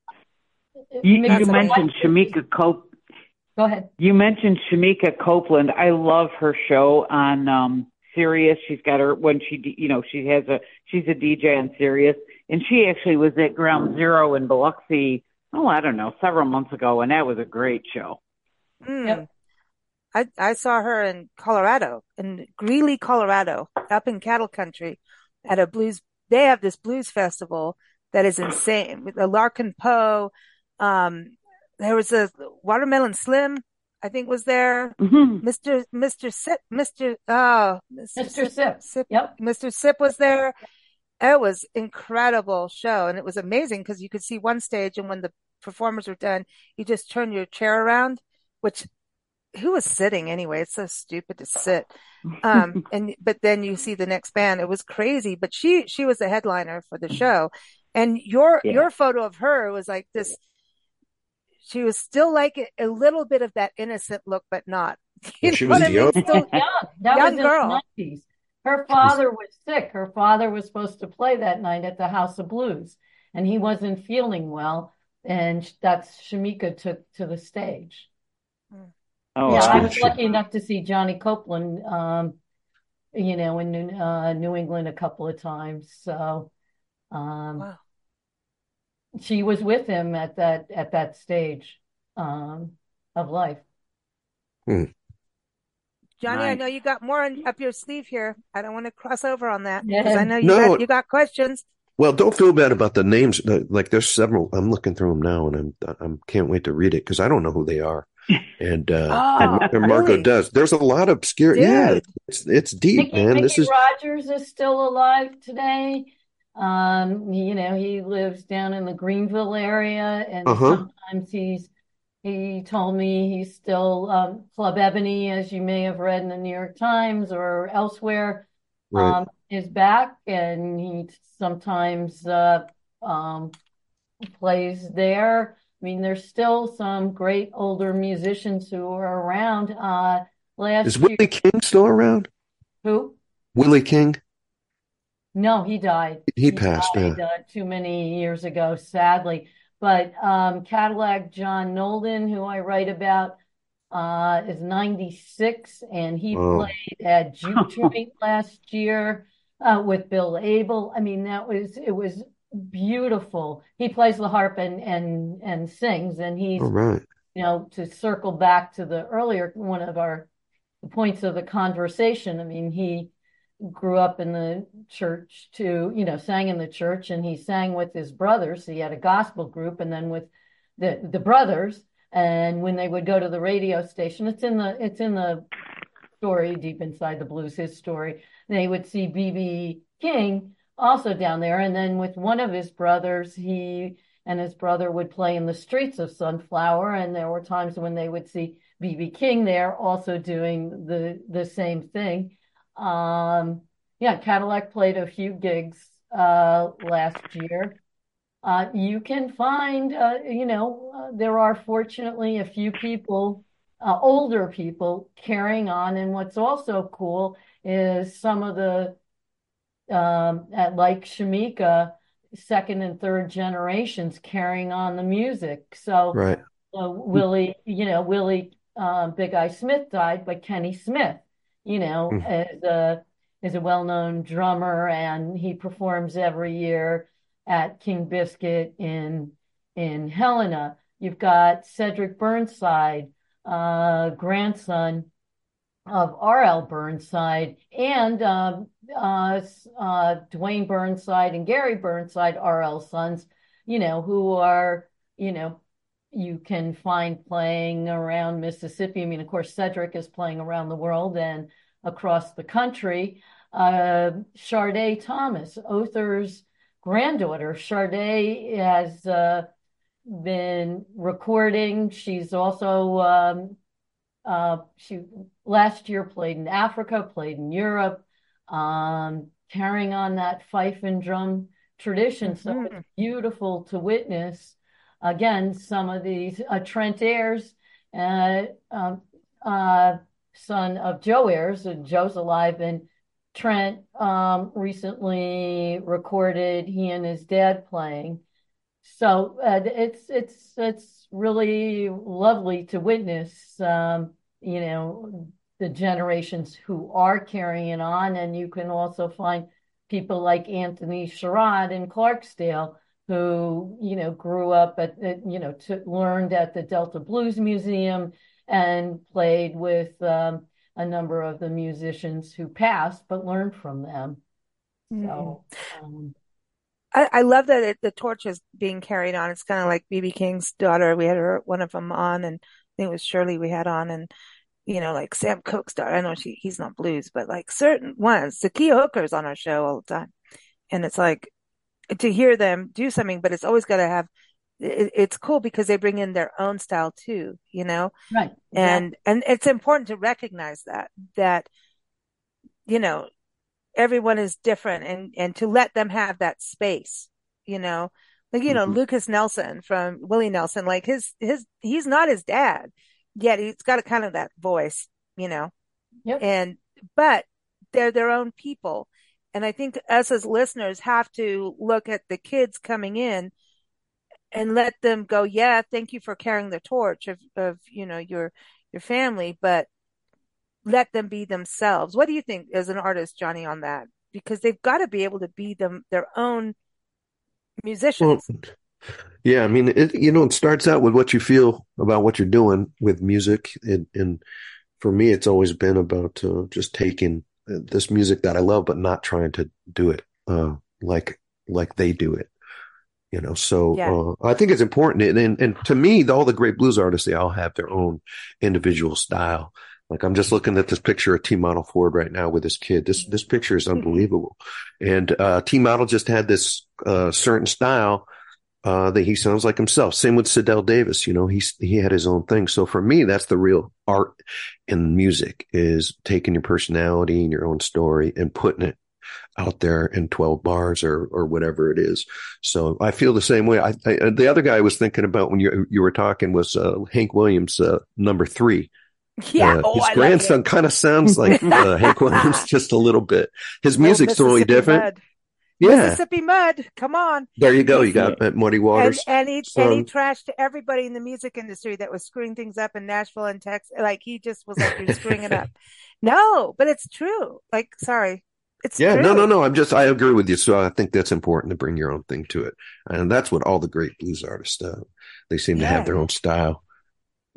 S4: You, you mentioned
S2: amazing.
S4: Shemekia Cop.
S2: Go ahead.
S4: You mentioned Shemekia Copeland. I love her show on um Sirius. She's got her when she, you know, she has a she's a DJ on Sirius, and she actually was at Ground Zero in Biloxi. Oh, I don't know, several months ago, and that was a great show.
S1: Mm.
S2: Yep.
S1: I I saw her in Colorado, in Greeley, Colorado, up in cattle country, at a blues. They have this blues festival that is insane. With the Larkin Poe, um, there was a Watermelon Slim, I think was there.
S4: hmm
S1: Mr. Mr. Sipp, Mr. Oh,
S2: Mr. Sipp.
S1: Sipp,
S2: Yep.
S1: Mr. Sipp was there. It was incredible show, and it was amazing because you could see one stage, and when the performers were done, you just turn your chair around, which who was sitting anyway? It's so stupid to sit. Um, and but then you see the next band. It was crazy, but she she was the headliner for the show, And your
S4: Yeah.
S1: your photo of her was like this. She was still like a, a little bit of that innocent look, but not. You
S3: Yeah, she was
S1: what I mean?
S3: young.
S1: Still-
S2: young. That
S1: Young
S2: was
S1: girl.
S2: nineties. Her father was sick. Her father was supposed to play that night at the House of Blues, and he wasn't feeling well. And that's Shemekia took to the stage.
S4: Oh,
S2: yeah, I
S3: good.
S2: was lucky enough to see Johnny Copeland, um, you know, in New, uh, New England a couple of times. So, um,
S1: Wow.
S2: she was with him at that at that stage, um, of life.
S1: Johnny, I know you got more up your sleeve here. I don't want to cross over on that because
S2: Yeah.
S1: I know you
S3: No.
S1: got you got questions.
S3: Well, don't feel bad about the names. Like there's several. I'm looking through them now, and I'm I'm can't wait to read it because I don't know who they are. And uh,
S1: Oh,
S3: and, and Margo
S1: really?
S3: does. There's a lot of obscure.
S1: Dude.
S3: Yeah, it's it's deep,
S2: Mickey,
S3: man.
S2: Mickey
S3: This is
S2: Rogers is still alive today. Um, you know, he lives down in the Greenville area, and
S3: Uh-huh.
S2: sometimes he's he told me he's still um, Club Ebony, as you may have read in the New York Times or elsewhere,
S3: right.
S2: um, is back, and he sometimes uh, um, plays there. I mean, there's still some great older musicians who are around. Uh, last
S3: Is
S2: year,
S3: Willie King still around?
S2: who?
S3: Willie King.
S2: No, he died.
S3: He passed,
S2: died
S3: yeah.
S2: uh, too many years ago, sadly. But um, Cadillac John Nolden, who I write about, uh, is 96, and he
S3: Wow.
S2: played at Juke Joint last year uh, with Bill Abel. I mean, that was it was beautiful. He plays the harp and and and sings, and he's
S3: right.
S2: you know, to circle back to the earlier one of our points of the conversation. I mean, he grew up in the church too, you know, sang in the church and he sang with his brothers. He had a gospel group and then with the the brothers. And when they would go to the radio station, it's in the it's in the story deep inside the blues, his story. They would see BB King also down there. And then with one of his brothers, he and his brother would play in the streets of Sunflower. And there were times when they would see BB King there also doing the the same thing. Um, yeah, Cadillac played a few gigs uh, last year. Uh, you can find, uh, you know, there are fortunately a few people, uh, older people, carrying on. And what's also cool is some of the, um, at, like Shemekia, second and third generations carrying on the music. So
S3: Right.
S2: uh, Willie, you know, Willie uh, Big Eye Smith died, but Kenny Smith, you know,
S3: Mm.
S2: is a is a well-known drummer, and he performs every year at King Biscuit in in Helena. You've got Cedric Burnside, uh, grandson of R.L. Burnside, and um, uh, uh, Duwayne Burnside and Gary Burnside, R.L. sons, you know, who are, you know, you can find playing around Mississippi. I mean, of course, Cedric is playing around the world and across the country. Uh, Shardé Thomas, Otha's granddaughter. Shardé has uh, been recording. She's also um, uh, she last year played in Africa, played in Europe, um, carrying on that fife and drum tradition. So
S1: Mhm.
S2: it's beautiful to witness. Again, some of these uh, Trent Ayers, uh, um, uh, son of Joe Ayers, and Joe's alive, and Trent um, recently recorded he and his dad playing. So uh, it's it's it's really lovely to witness, um, you know, the generations who are carrying on, and you can also find people like Anthony Sherrod in Clarksdale who, you know, grew up at, you know, to, learned at the Delta Blues Museum and played with um, a number of the musicians who passed, but learned from them. So. Um,
S1: I, I love that it, the torch is being carried on. It's kind of like BB King's daughter. We had her, one of them on, and I think it was Shirley we had on, and you know, like Sam Cooke's daughter. I know she he's not blues, but like certain ones. Zakiya Hooker's on our show all the time, and it's like to hear them do something, but it's always got to have. It, it's cool because they bring in their own style too, you know,
S2: right.
S1: and and it's important to recognize that that you know everyone is different and and to let them have that space you know, like, you know,
S3: Mhm.
S1: Lukas Nelson from Willie Nelson, like his, his, he's not his dad, yet he's got a kind of that voice, you know,
S2: Yep.
S1: and, but they're their own people. And I think us as listeners have to look at the kids coming in and let them go, yeah, thank you for carrying the torch of, of, you know, your, your family, but let them be themselves. What do you think as an artist, Johnny, on that? Because they've got to be able to be them, their own musicians.
S3: Well, yeah, I mean, it, you know, it starts out with what you feel about what you're doing with music. And, and for me, it's always been about uh, just taking uh, this music that I love, but not trying to do it uh, like like they do it. You know, so
S1: Yeah.
S3: uh, I think it's important. And, and and to me, all the great blues artists, they all have their own individual style. Like I'm just looking at this picture of T Model Ford right now with this kid. This this picture is unbelievable. And uh, T Model just had this uh, certain style uh, that he sounds like himself. Same with CeDell Davis. You know, he's he had his own thing. So for me, that's the real art in music is taking your personality and your own story and putting it out there in 12 bars or or whatever it is. So I feel the same way. I, I the other guy I was thinking about when you you were talking was uh, Hank Williams, uh, number three.
S1: yeah.
S3: Uh,
S1: oh,
S3: his
S1: I
S3: grandson kind of sounds like uh, Hank Williams just a little bit. His music's totally different. Yeah,
S1: Mississippi Mud. Come on.
S3: there you go. You got uh, Muddy
S1: And,
S3: Waters.
S1: and he, and he
S3: son.
S1: trashed everybody in the music industry that was screwing things up in Nashville and Texas. Like he just was like, you're screwing it up. No, but it's true. Like, sorry. It's
S3: Yeah,
S1: true.
S3: no, no, no. I'm just, I agree with you. So I think that's important to bring your own thing to it. And that's what all the great blues artists, uh, they seem to have their own style.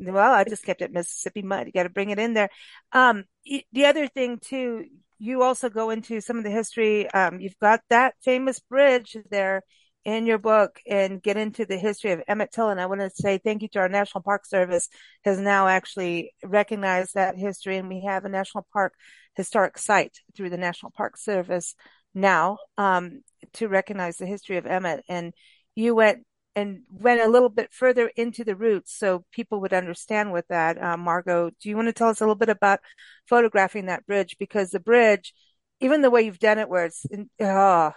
S1: Well, I just kept it Mississippi Mud. You got to bring it in there. Um, the other thing too, you also go into some of the history. Um, you've got that famous bridge there in your book and get into the history of Emmett Till. And I want to say thank you to our National Park Service has now actually recognized that history. And we have a National Park historic site through the National Park Service now, um, to recognize the history of Emmett. And you went and went a little bit further into the roots so people would understand with that. Uh, Margo, do you want to tell us a little bit about photographing that bridge? Because the bridge, even the way you've done it, where it's, in, oh,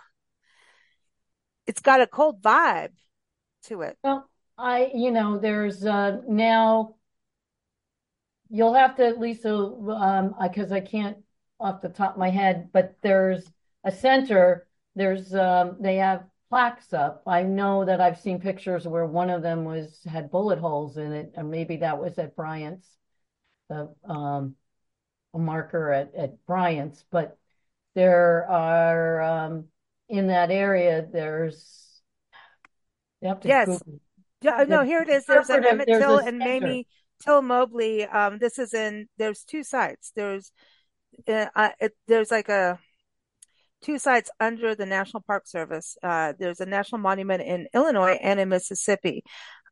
S1: it's got a cold vibe to it.
S2: Well, I, you know, there's uh, now you'll have to, Lisa, um, because I can't off the top of my head, but there's a center. There's um, they have plaques up. I know that I've seen pictures where one of them was had bullet holes in it, and maybe that was at Bryant's, the um, a marker at at Bryant's. But there are um, in that area. There's you have to
S1: Yes.
S2: Google.
S1: Yeah, no, here it is. There's an Emmett
S2: there's a
S1: Till and
S2: center.
S1: Mamie Till Mobley. Um, this is in, there's two sites. There's, uh, uh, it, there's like a, two sites under the National Park Service. Uh, there's a national monument in Illinois and in Mississippi.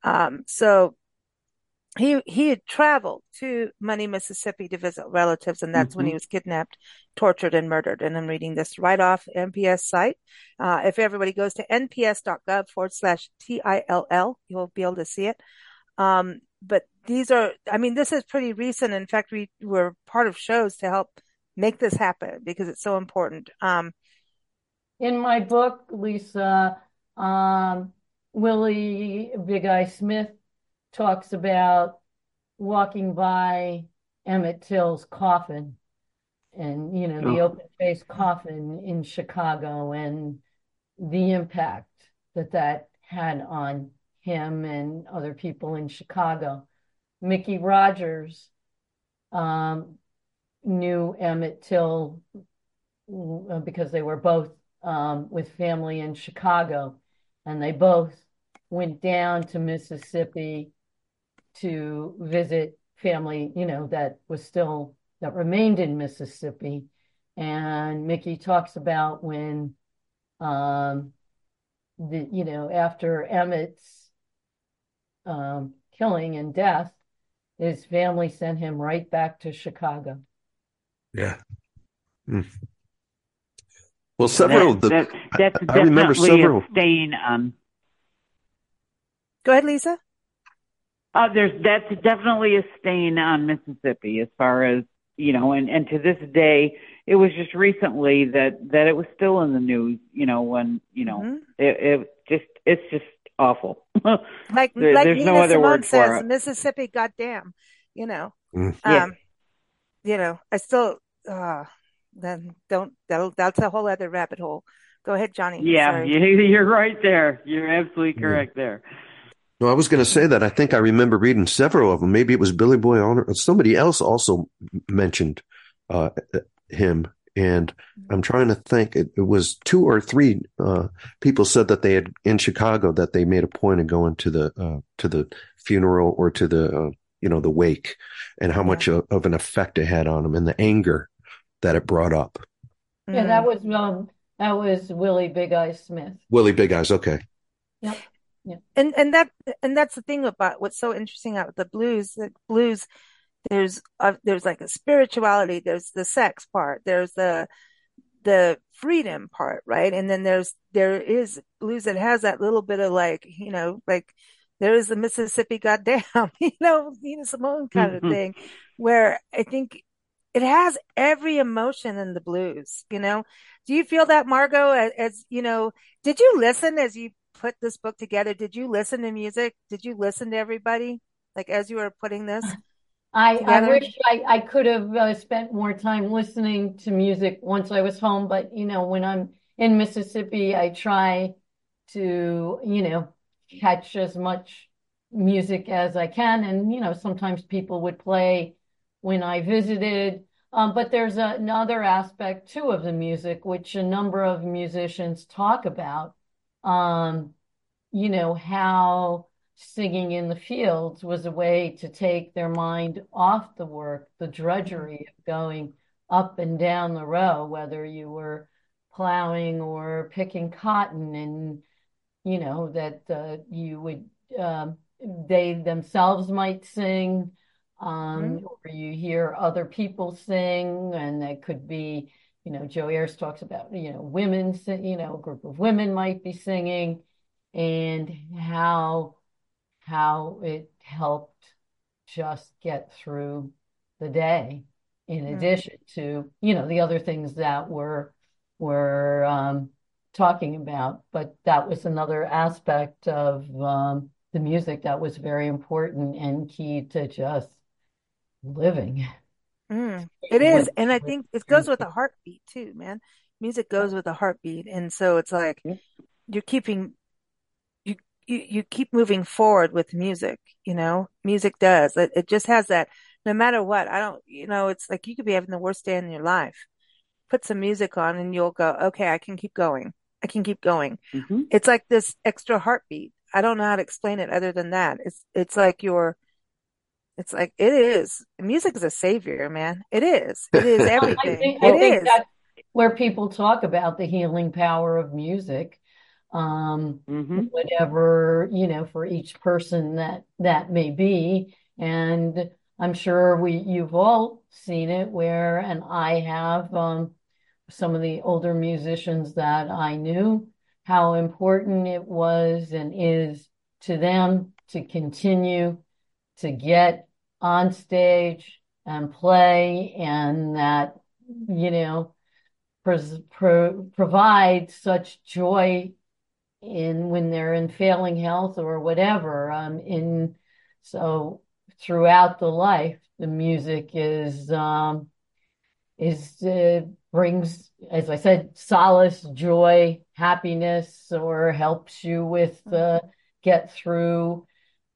S1: Um, so he, he had traveled to Money, Mississippi to visit relatives, and that's when he
S4: Mhm.
S1: was kidnapped, tortured, and murdered. And I'm reading this right off NPS site. Uh, if everybody goes to nps.gov forward slash TILL, you'll be able to see it. Um, but these are, I mean, this is pretty recent. In fact, we were part of shows to help make this happen because it's so important. Um,
S2: In my book, Lisa, um, Willie Big Eye Smith talks about walking by Emmett Till's coffin and, you know, the
S4: Oh.
S2: open faced coffin in Chicago and the impact that that had on him and other people in Chicago. Mickey Rogers um, knew Emmett Till uh, because they were both um, with family in Chicago, and they both went down to Mississippi to visit family, you know, that was still that remained in Mississippi. And Mickey talks about when, um, the you know, after Emmett's um, killing and death, his family sent him right back to Chicago.
S3: Yeah. Hmm. Well, several of the,
S4: that, that's
S3: I remember
S4: definitely
S3: several-
S4: a stain on.
S1: go ahead, Lisa.
S4: Uh, there's that's definitely a stain on Mississippi as far as you know, and and to this day, it was just recently that that it was still in the news. You know, when you know
S1: Mhm.
S4: it, it it's just awful.
S1: like
S4: There-
S1: like
S4: there's
S1: Nina
S4: no other
S1: Simone
S4: word for
S1: says,
S4: it.
S1: Mississippi, goddamn, you know.
S3: Mm.
S4: Yeah.
S1: Um, you know, I still uh then don't that'll that's a whole other rabbit hole. Go ahead, Johnny.
S4: Yeah,
S1: Sorry.
S4: you- you're right there. You're absolutely
S3: Yeah.
S4: correct there.
S3: No, I was going to say that I think I remember reading several of them. Maybe it was Billy Boy Arnold. Somebody else also mentioned uh, him, and I'm trying to think. It, it was two or three uh, people said that they had in Chicago that they made a point of going to the uh, to the funeral or to the uh, you know the wake, and how
S1: Yeah.
S3: much of, of an effect it had on them and the anger that it brought up.
S2: Yeah, that was um that was Willie Big Eyes Smith.
S3: Willie Big Eyes. Okay. Yep. Yeah.
S1: And and that and that's the thing about what's so interesting about the blues the blues there's uh, there's like a spirituality there's the sex part there's the the freedom part right and then there's there is blues that has that little bit of like you know like there is the Mississippi goddamn you know Nina Simone kind of
S4: Mhm.
S1: thing where I think it has every emotion in the blues you know do you feel that Margo as, as you know did you listen as you put this book together? Did you listen to music? Did you listen to everybody? Like as you were putting this
S2: I, I wish I, I could have uh, spent more time listening to music once I was home, but you know, when I'm in Mississippi, I try to, you know, catch as much music as I can. And, you know, sometimes people would play when I visited. Um, but there's another aspect too of the music, which a number of musicians talk about. Um, you know, how singing in the fields was a way to take their mind off the work, the drudgery of going up and down the row, whether you were plowing or picking cotton, and you know that uh, you would um, they themselves might sing, um, or you hear other people sing, and that could be, you know, Joe Ayers talks about, you know, women, you know, a group of women might be singing, and how how it helped just get through the day in
S1: Mm.
S2: addition to, you know, the other things that we're we're um, talking about. But that was another aspect of um, the music that was very important and key to just living.
S1: Mm, it is. And I think it goes with a heartbeat too, man. Music goes with a heartbeat. And so it's like you're keeping you you you keep moving forward with music, you know? Music does. It it just has that no matter what. I don't, you know, it's like you could be having the worst day in your life. Put some music on and you'll go, okay, I can keep going. I can keep going.
S4: hmm
S1: It's like this extra heartbeat. I don't know how to explain it other than that. It's it's like your it's like it is. Music is a savior, man. It is. It is
S2: I
S1: everything.
S2: think,
S1: It
S2: I think
S1: is.
S2: that's where people talk about the healing power of music. Um,
S4: hmm
S2: whatever, you know, for each person that that may be. And I'm sure we you've all seen it where, and I have um, some of the older musicians that I knew, how important it was and is to them to continue to get on stage and play, and that, you know, pres pro provide such joy in when they're in failing health or whatever. Um, in so throughout the life, the music is um, is uh, brings, as I said, solace, joy, happiness, or helps you with uh, get through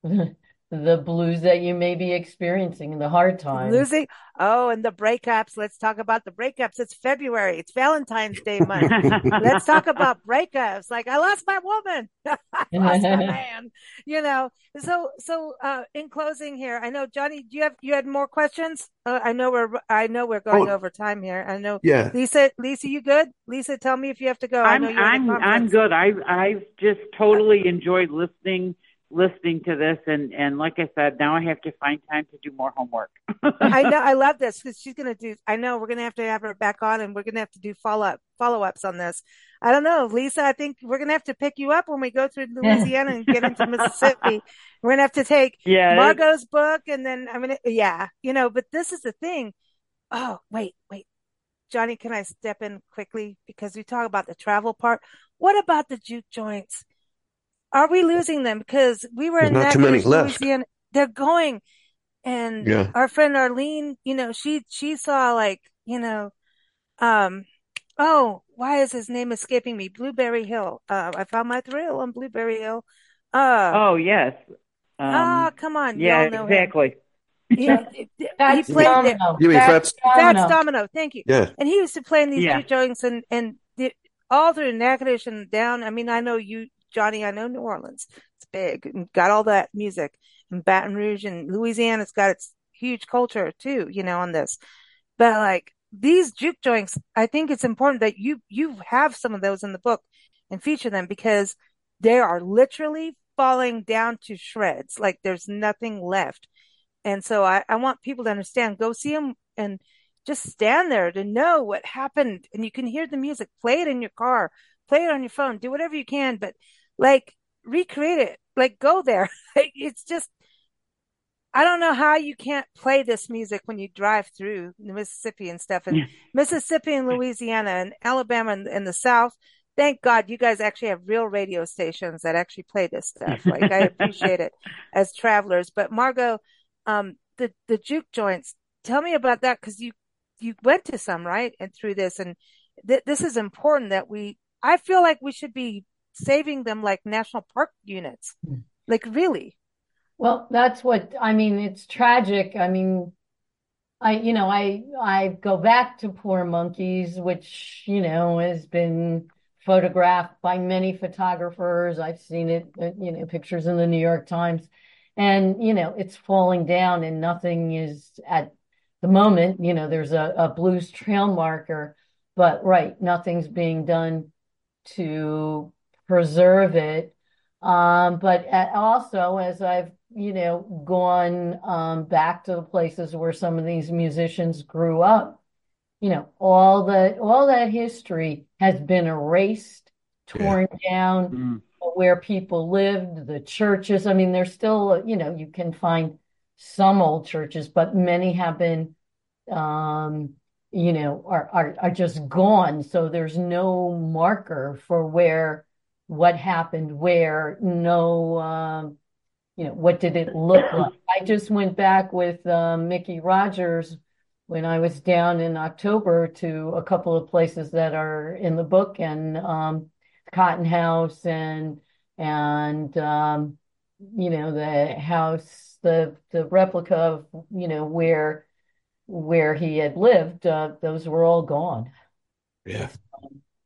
S2: the blues that you may be experiencing, in the hard times.
S1: Losing. Oh, and the breakups. Let's talk about the breakups. It's February. It's Valentine's Day month. Let's talk about breakups. Like I lost my woman. I lost my man. You know. So so uh in closing here, I know Johnny, do you have you had more questions? Uh, I know we're I know we're going
S3: Oh.
S1: over time here. I know
S3: Yeah.
S1: Lisa Lisa, you good? Lisa, tell me if you have to go. I
S4: I'm
S1: know you're in a
S4: I'm I'm good. I I've just totally enjoyed listening listening to this, and and like I said, now I have to find time to do more homework.
S1: I know I love this because she's gonna do. I know we're gonna have to have her back on, and we're gonna have to do follow up follow ups on this. I don't know, Lisa. I think we're gonna have to pick you up when we go through Louisiana and get into Mississippi. We're gonna have to take
S4: Yeah,
S1: Margo's book, and then I mean, yeah, you know. But this is the thing. Oh, wait, wait, Johnny, can I step in quickly because we talk about the travel part? What about the juke joints? Are we losing them? Because we were
S3: There's
S1: in
S3: not too many left.
S1: Louisiana. They're going. And
S3: Yeah.
S1: our friend Arlene, you know, she, she saw like, you know, um, oh, why is his name escaping me? Blueberry Hill. Uh, I found my thrill on Blueberry Hill. Uh,
S4: Oh yes. Um,
S1: ah, come on.
S4: yeah,
S1: Y'all him.
S4: exactly.
S1: Yeah, he played there.
S2: Domino.
S3: You mean
S2: Fats
S3: Fats-
S1: Fats
S2: Domino.
S1: Domino. Thank you.
S3: Yeah.
S1: And he used to play in these
S4: Yeah.
S1: juke joints and, and the, all through Natchitoches and down. I mean, I know you, Johnny, I know New Orleans. It's big and got all that music and Baton Rouge and Louisiana's got its huge culture too, you know, on this. But like these juke joints, I think it's important that you, you have some of those in the book and feature them because they are literally falling down to shreds. Like there's nothing left. And so I, I want people to understand, go see them and just stand there to know what happened. And you can hear the music, play it in your car, play it on your phone, do whatever you can, but like recreate it, like go there. it's just, I don't know how you can't play this music when you drive through Mississippi and stuff and
S4: Yeah.
S1: Mississippi and Louisiana and Alabama and, and the South. Thank God you guys actually have real radio stations that actually play this stuff. Like I appreciate it as travelers. But Margo, um, the, the juke joints, tell me about that because you, you went to some, right? And through this and th- this is important that we, I feel like we should be saving them like national park units. Like really.
S2: Well, that's what I mean. It's tragic. I mean, I, you know, I, I go back to Po' Monkeys, which, you know, has been photographed by many photographers. I've seen it, uh, you know, pictures in the New York Times and, you know, it's falling down and nothing is at the moment, you know, there's a, a blues trail marker, but right, nothing's being done to preserve it. Um, but also, as I've, you know, gone um, back to the places where some of these musicians grew up, you know, all the all that history has been erased, torn down,
S4: Mm.
S2: where people lived, the churches. I mean, there's still, you know, you can find some old churches, but many have been, um, you know, are, are, are just gone. So there's no marker for where, what happened where, no, um, you know, what did it look like? I just went back with um, Mickey Rogers when I was down in October to a couple of places that are in the book and um, Cotton House and and um, you know the house the the replica of you know where where he had lived uh, those were all gone.
S3: Yeah.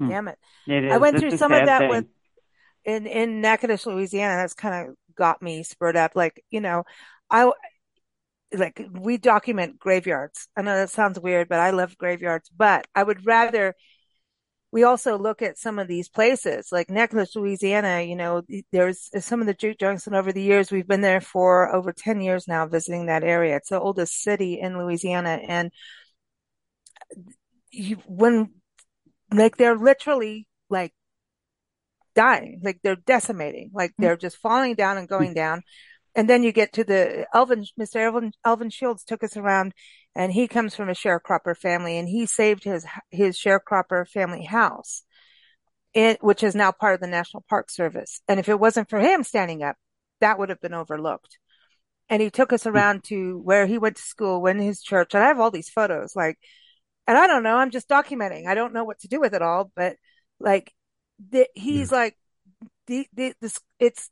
S1: Damn it.
S4: It
S1: I went through some of that
S4: thing.
S1: with in in Natchitoches, Louisiana. That's kind of got me spurred up. Like you know, I like we document graveyards. I know that sounds weird, but I love graveyards. But I would rather we also look at some of these places like Natchitoches, Louisiana. You know, there's some of the juke joints, and over the years we've been there for over ten years now, visiting that area. It's the oldest city in Louisiana, and you when like they're literally like dying, like they're decimating, like mm-hmm. they're just falling down and going mm. down. And then you get to the Elvin, Mr. Elvin, Elvin Shields took us around and he comes from a sharecropper family and he saved his, his sharecropper family house, it, which is now part of the National Park Service. And if it wasn't for him standing up, that would have been overlooked. And he took us mm. around to where he went to school, when his church. And I have all these photos, like, and I don't know, I'm just documenting. I don't know what to do with it all, but like, the, he's like, the, the, this, it's,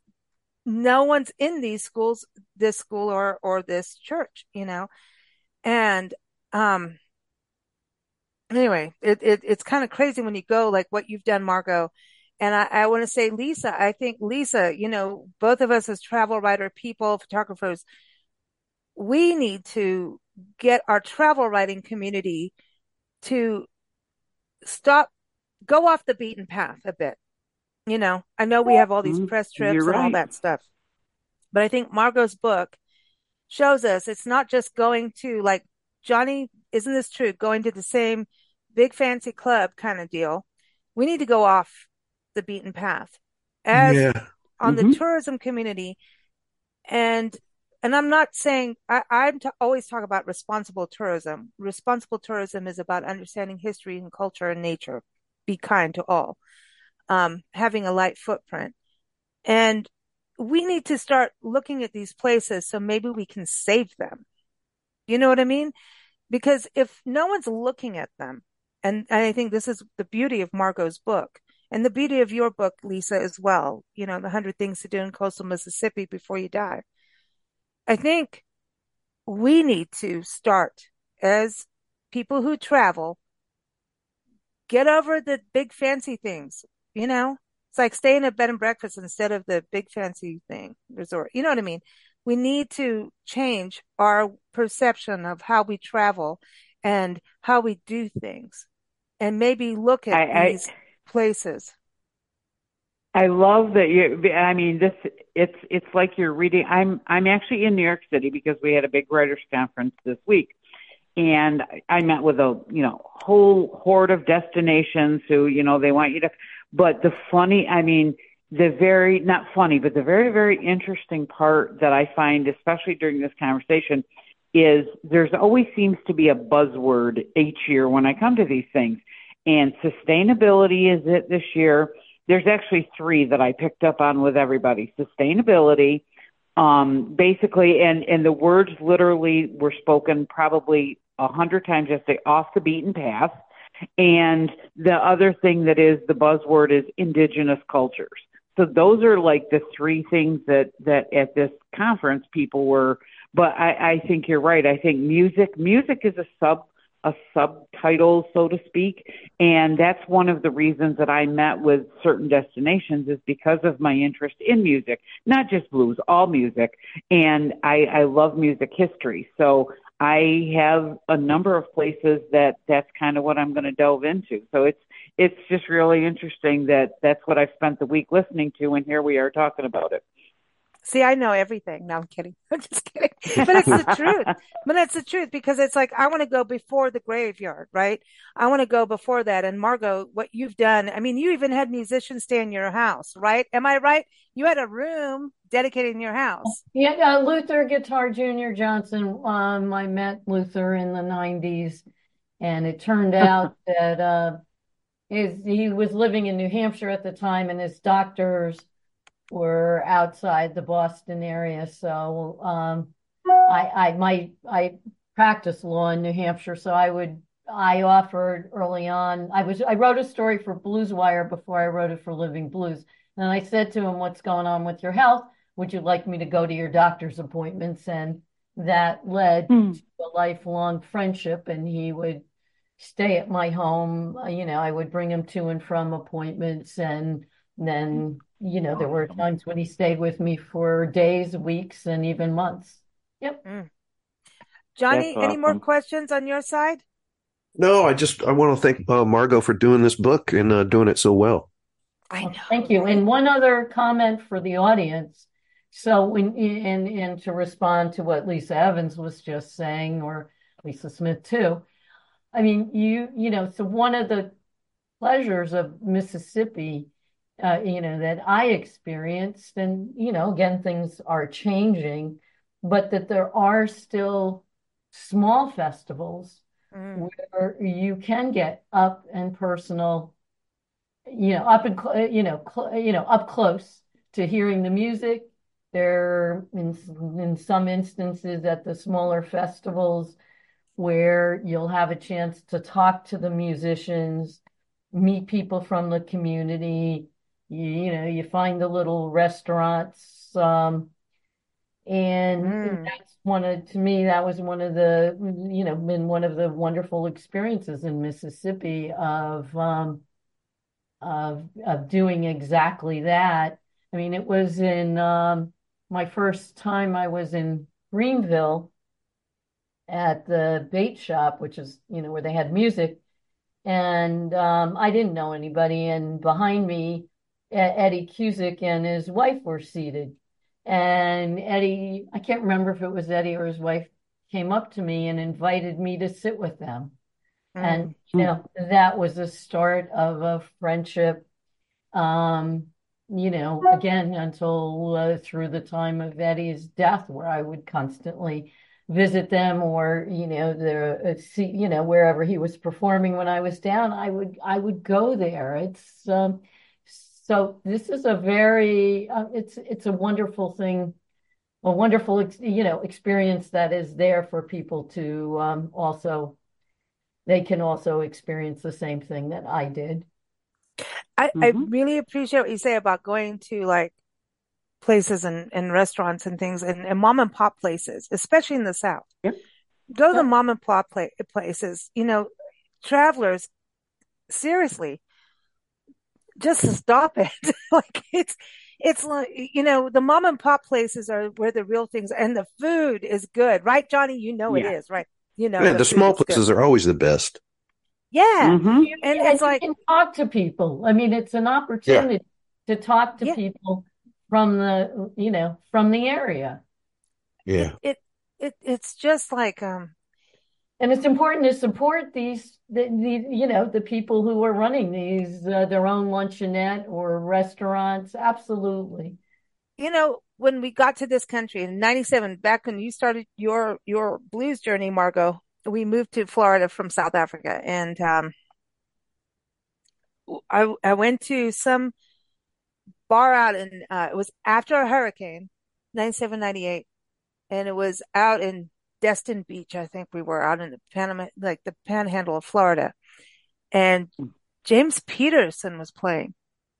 S1: no one's in these schools, this school or, or this church, you know? And, um, anyway, it, it it's kind of crazy when you go like what you've done, Margo. And I, I want to say, Lisa, I think Lisa, you know, both of us as travel writer people, photographers, we need to get our travel writing community to stop, go off the beaten path a bit. You know, I know we have all these
S4: Mhm.
S1: press trips
S4: You're
S1: and all that stuff, but I think Margo's book shows us it's not just going to like Johnny, isn't this true? Going to the same big fancy club kind of deal. We need to go off the beaten path as
S3: yeah.
S1: on the
S4: Mhm.
S1: tourism community. And, and I'm not saying, I, I'm t- always talk about responsible tourism. Responsible tourism is about understanding history and culture and nature. Be kind to all. Um, having a light footprint. And we need to start looking at these places so maybe we can save them. You know what I mean? Because if no one's looking at them, and I think this is the beauty of Margo's book and the beauty of your book, Lisa, as well, you know, the hundred things to do in coastal Mississippi before you die. I think we need to start as people who travel, get over the big fancy things, you know, it's like staying at bed and breakfast instead of the big fancy thing resort. You know what I mean? We need to change our perception of how we travel and how we do things and maybe look at I, these I, places.
S4: I love that you I mean this it's it's like you're reading I'm I'm actually in New York City because we had a big writers conference this week and I met with a you know whole horde of destinations who you know they want you to but the funny, I mean, the very, not funny, but the very, very interesting part that I find, especially during this conversation, is there's always seems to be a buzzword each year when I come to these things. And sustainability is it this year. There's actually three that I picked up on with everybody. Sustainability, um, basically, and, and the words literally were spoken probably a hundred times yesterday off the beaten path and the other thing that is the buzzword is indigenous cultures. So those are like the three things that, that at this conference people were, but I, I think you're right. I think music, music is a sub, a subtitle, so to speak. And that's one of the reasons that I met with certain destinations is because of my interest in music, not just blues, all music. And I, I love music history. So I have a number of places that that's kind of what I'm going to delve into. So it's it's just really interesting that that's what I've spent the week listening to, and here we are talking about it.
S1: See, I know everything. No, I'm kidding. I'm just kidding. But it's the truth. But it's the truth because it's like, I want to go before the graveyard, right? I want to go before that. And Margo, what you've done, I mean, you even had musicians stay in your house, right? Am I right? You had a room dedicated in your house.
S2: Yeah. Uh, Luther Guitar Junior Johnson. Um, I met Luther in the nineties and it turned out that, uh, his, he was living in New Hampshire at the time and his doctors were outside the Boston area. So um, I, I might I practice law in New Hampshire, so I would I offered early on. I was I wrote a story for Blues Wire before I wrote it for Living Blues, and I said to him, "What's going on with your health? Would you like me to go to your doctor's appointments?" And that led hmm. to a lifelong friendship, and he would stay at my home. You know, I would bring him to and from appointments, and then you know, there were times when he stayed with me for days, weeks, and even months. Yep. Mm.
S1: Johnny, any more questions on your side?
S3: No, I just I want to thank uh, Margo for doing this book and uh, doing it so well.
S2: I know. Thank you. And one other comment for the audience. So, when and and to respond to what Lisa Evans was just saying, or Lisa Smith too. I mean, you you know, so one of the pleasures of Mississippi uh, you know, that I experienced. And, you know, again, things are changing, but that there are still small festivals mm. where you can get up and personal, you know, up and, you know, cl- you know, up close to hearing the music. There, in, in some instances at the smaller festivals, where you'll have a chance to talk to the musicians, meet people from the community, you, you know, you find the little restaurants, um, and mm. that's one of, to me, that was one of the, you know, been one of the wonderful experiences in Mississippi of, um, of, of doing exactly that. I mean, it was in, um, my first time I was in Greenville at the bait shop, which is, you know, where they had music. And um, I didn't know anybody. And behind me Eddie Cusic and his wife were seated. And Eddie, I can't remember if it was Eddie or his wife, came up to me and invited me to sit with them. Mm-hmm. And, you know, that was the start of a friendship. Um, you know, again, until uh, through the time of Eddie's death, where I would constantly visit them or, you know, the, uh, see, you know, wherever he was performing when I was down, I would, I would go there. It's, um, so this is a very uh, it's it's a wonderful thing, a wonderful you know experience that is there for people to um, also they can also experience the same thing that I did.
S1: I, mm-hmm. I really appreciate what you say about going to like places and, and restaurants and things and, and mom and pop places, especially in the South.
S4: Yep.
S1: Go to yep. the mom and pop places. You know, travelers, seriously, just stop it. like it's, it's like, you know, the mom and pop places are where the real things and the food is good, right, Johnny? You know yeah. it is, right? You know,
S3: yeah, the, the small places good. are always the best.
S1: Yeah. Mm-hmm. And yeah, it's like,
S2: you can talk to people. I mean, it's an opportunity yeah. to talk to people from the, you know, from the area.
S3: Yeah.
S1: It, it, it it's just like, um,
S2: and it's important to support these the, the you know the people who are running these uh, their own luncheonette or restaurants. Absolutely.
S1: You know when we got to this country in 97 back when you started your your blues journey Margo we moved to florida from south africa. And um i i went to some bar out in uh it was after a hurricane 97 98 and it was out in Destin Beach, I think we were out in the Panama, like the panhandle of Florida. And James Peterson was playing.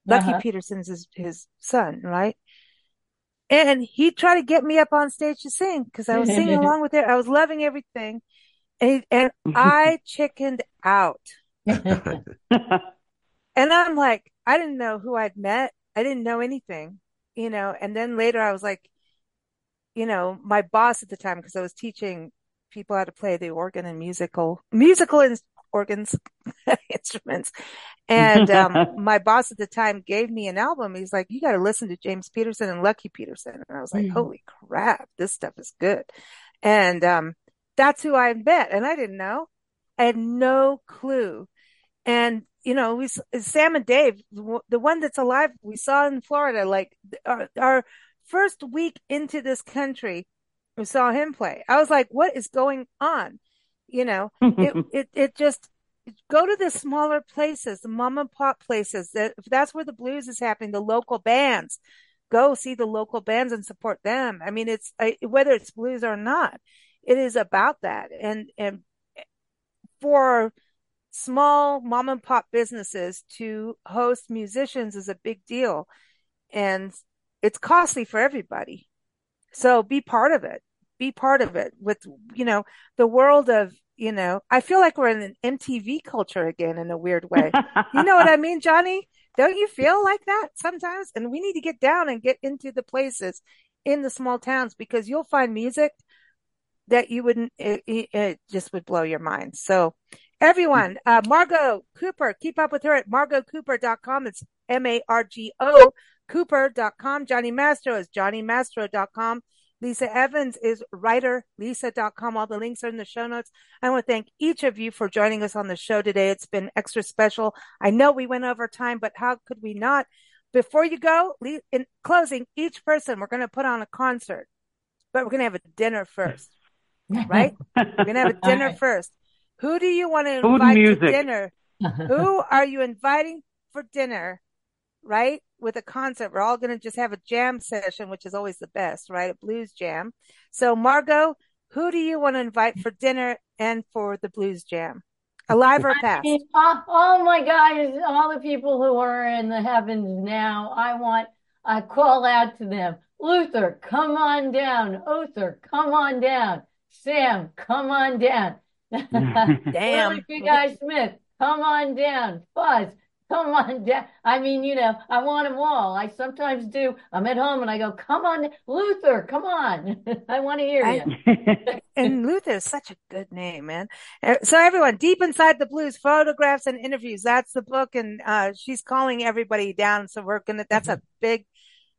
S1: Lucky uh-huh. Peterson's his, his son, right? And he tried to get me up on stage to sing because I was singing along with it. I was loving everything. And, and I chickened out. and I'm like, I didn't know who I'd met. I didn't know anything, you know, and then later I was like, you know, my boss at the time, because I was teaching people how to play the organ and musical, musical in, organs, instruments. And, um, my boss at the time gave me an album. He's like, you got to listen to James Peterson and Lucky Peterson. And I was like, mm. holy crap, this stuff is good. And, um, that's who I met. And I didn't know. I had no clue. And, you know, we, Sam and Dave, the one that's alive, we saw in Florida, like our, our first week into this country, we saw him play. I was like, what is going on? You know, it, it, it just, go to the smaller places, the mom and pop places. That if that's where the blues is happening, the local bands, go see the local bands and support them. I mean, it's whether it's blues or not, it is about that. And and for small mom and pop businesses to host musicians is a big deal, and it's costly for everybody. So be part of it. Be part of it with, you know, the world of, you know, I feel like we're in an MTV culture again in a weird way. you know what I mean, Johnny? Don't you feel like that sometimes? And we need to get down and get into the places in the small towns because you'll find music that you wouldn't, it, it just would blow your mind. So everyone, uh, Margo Cooper, keep up with her at margocooper.com. It's M-A-R-G-O Cooper.com. Johnny Mastro is JohnnyMastro.com. Lisa Evans is writerlisa.com. All the links are in the show notes. I want to thank each of you for joining us on the show today. It's been extra special. I know we went over time, but how could we not? Before you go, in closing, each person, we're going to put on a concert, but we're going to have a dinner first, right? we're going to have a dinner right. first. Who do you want to invite to dinner? Who are you inviting for dinner? Right? With a concert, we're all going to just have a jam session, which is always the best, right? A blues jam. So, Margo, who do you want to invite for dinner and for the blues jam? Alive or past? I mean,
S2: oh, oh, my God, all the people who are in the heavens now, I want, I call out to them. Luther, come on down. Uther, come on down. Sam, come on down.
S1: Damn.
S2: Big Guy Smith, come on down. Fuzz, come on down. I mean, you know, I want them all. I sometimes do. I'm at home and I go, come on, Luther, come on. I want to hear you.
S1: and Luther is such a good name, man. So everyone, Deep Inside the Blues, photographs and interviews. That's the book. And, uh, she's calling everybody down. So we're going to, that's a big,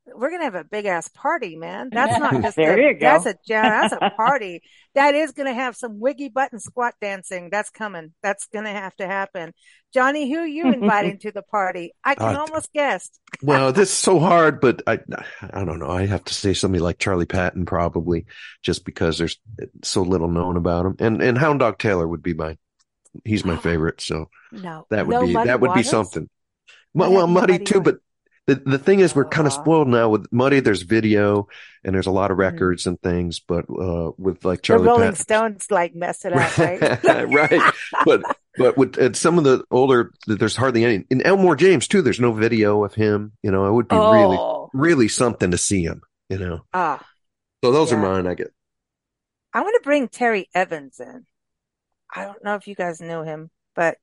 S1: we're gonna have a big ass party, man. That's not just
S4: there
S1: a,
S4: you go.
S1: that's a that's a party. that is gonna have some wiggy button squat dancing. That's coming. That's gonna have to happen. Johnny, who are you inviting to the party? I can uh, almost guess.
S3: well, this is so hard, but I I don't know. I have to say somebody like Charlie Patton probably, just because there's so little known about him. And and Hound Dog Taylor would be my he's my favorite. So
S1: no,
S3: that would
S1: no
S3: be that would waters? be something. Well, well, Muddy too, but the the thing is we're kind of spoiled now with Muddy. There's video and there's a lot of
S1: Mhm.
S3: records and things, but uh, with like
S1: The Rolling Stones like messed it up, right?
S3: right. But but with some of the older, there's hardly any. In Elmore James too, there's no video of him. You know, it would be really
S1: oh,
S3: really something to see him. You know,
S1: ah,
S3: so those are mine. I get.
S1: I want to bring Terry Evans in. I don't know if you guys know him, but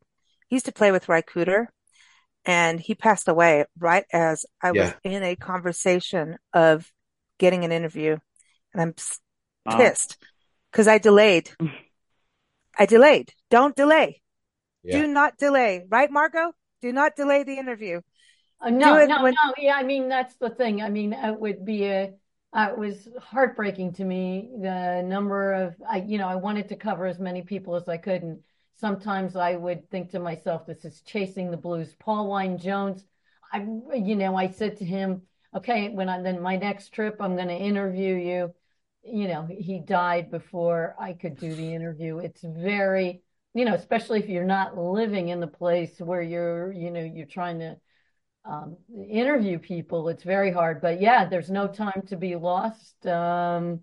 S1: he used to play with Ry Cooder, and he passed away right as I was in a conversation of getting an interview, and I'm
S4: Wow.
S1: pissed because I delayed. I delayed. Don't delay.
S3: Yeah.
S1: Do not delay. Right, Margo? Do not delay the interview.
S2: Uh, no, no,
S1: when-
S2: no. Yeah, I mean that's the thing. I mean, it would be a. Uh, it was heartbreaking to me the number of I, you know, I wanted to cover as many people as I could, and sometimes I would think to myself, "This is chasing the blues." Paul Wine Jones, I, you know, I said to him, "Okay, when I then my next trip, I'm going to interview you." You know, he died before I could do the interview. It's very, you know, especially if you're not living in the place where you're, you know, you're trying to um, interview people. It's very hard, but yeah, there's no time to be lost. Um,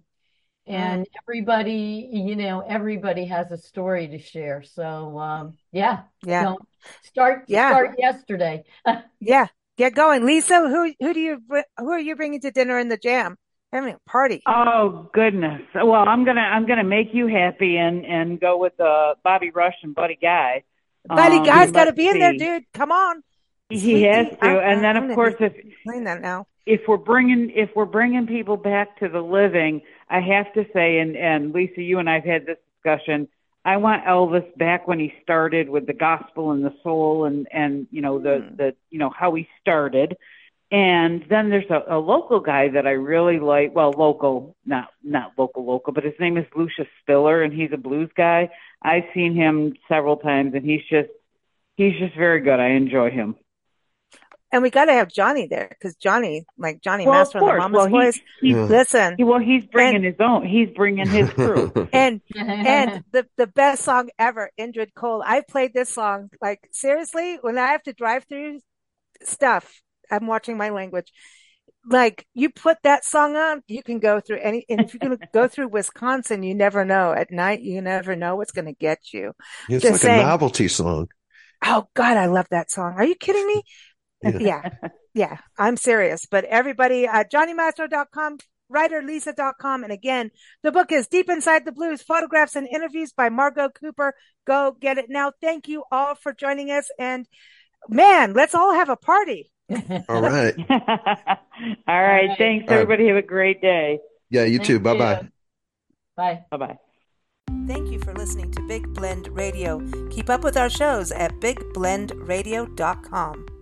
S2: and everybody, you know, everybody has a story to share. So, um, yeah,
S1: Yeah.
S2: don't start,
S1: Yeah.
S2: start yesterday.
S1: Yeah. Get going. Lisa, who, who do you, who are you bringing to dinner in the jam? Having a party.
S4: Oh goodness. Well, I'm gonna I'm gonna make you happy and and go with uh Bobby Rush and Buddy Guy.
S1: Buddy
S4: Um,
S1: Guy's got to
S4: let's
S1: be in there, dude. Come on.
S4: He has to,
S1: I-
S4: and then
S1: I'm
S4: of course
S1: be-
S4: if
S1: Playing that now.
S4: if we're bringing if we're bringing people back to the living, I have to say, and and Lisa, you and I've had this discussion. I want Elvis back when he started with the gospel and the soul, and and you know the
S1: Hmm.
S4: the you know how he started. And then there's a, a local guy that I really like. Well, local, not not local, local, but his name is Lucius Spiller, and he's a blues guy. I've seen him several times, and he's just he's just very good. I enjoy him.
S1: And we got to have Johnny there because Johnny, like Johnny
S4: Well, of
S1: Mastro and the
S4: course.
S1: Mama's
S4: Well, he-
S1: Boys,
S4: He,
S3: Yeah.
S1: listen.
S4: he well, he's bringing his own. He's bringing his crew.
S1: And and the the best song ever, Indrid Cold. I've played this song like seriously when I have to drive through stuff. I'm watching my language. Like you put that song on, you can go through any. And if you're going to go through Wisconsin, you never know. At night, you never know what's going to get you.
S3: It's
S1: Just
S3: like
S1: saying.
S3: a novelty song.
S1: Oh God, I love that song. Are you kidding me?
S3: Yeah.
S1: Yeah. Yeah. I'm serious. But everybody, uh, JohnnyMastro.com, writerlisa.com. And again, the book is Deep Inside the Blues, photographs and interviews by Margo Cooper. Go get it now. Thank you all for joining us. And man, let's all have a party.
S3: All right.
S4: All right.
S2: right.
S4: Thanks,
S3: All right.
S4: everybody. Have a great day.
S3: Yeah, you too.
S2: Thank
S3: Bye
S2: you.
S3: bye.
S2: Bye.
S4: Bye bye.
S1: Thank you for listening to Big Blend Radio. Keep up with our shows at bigblendradio.com.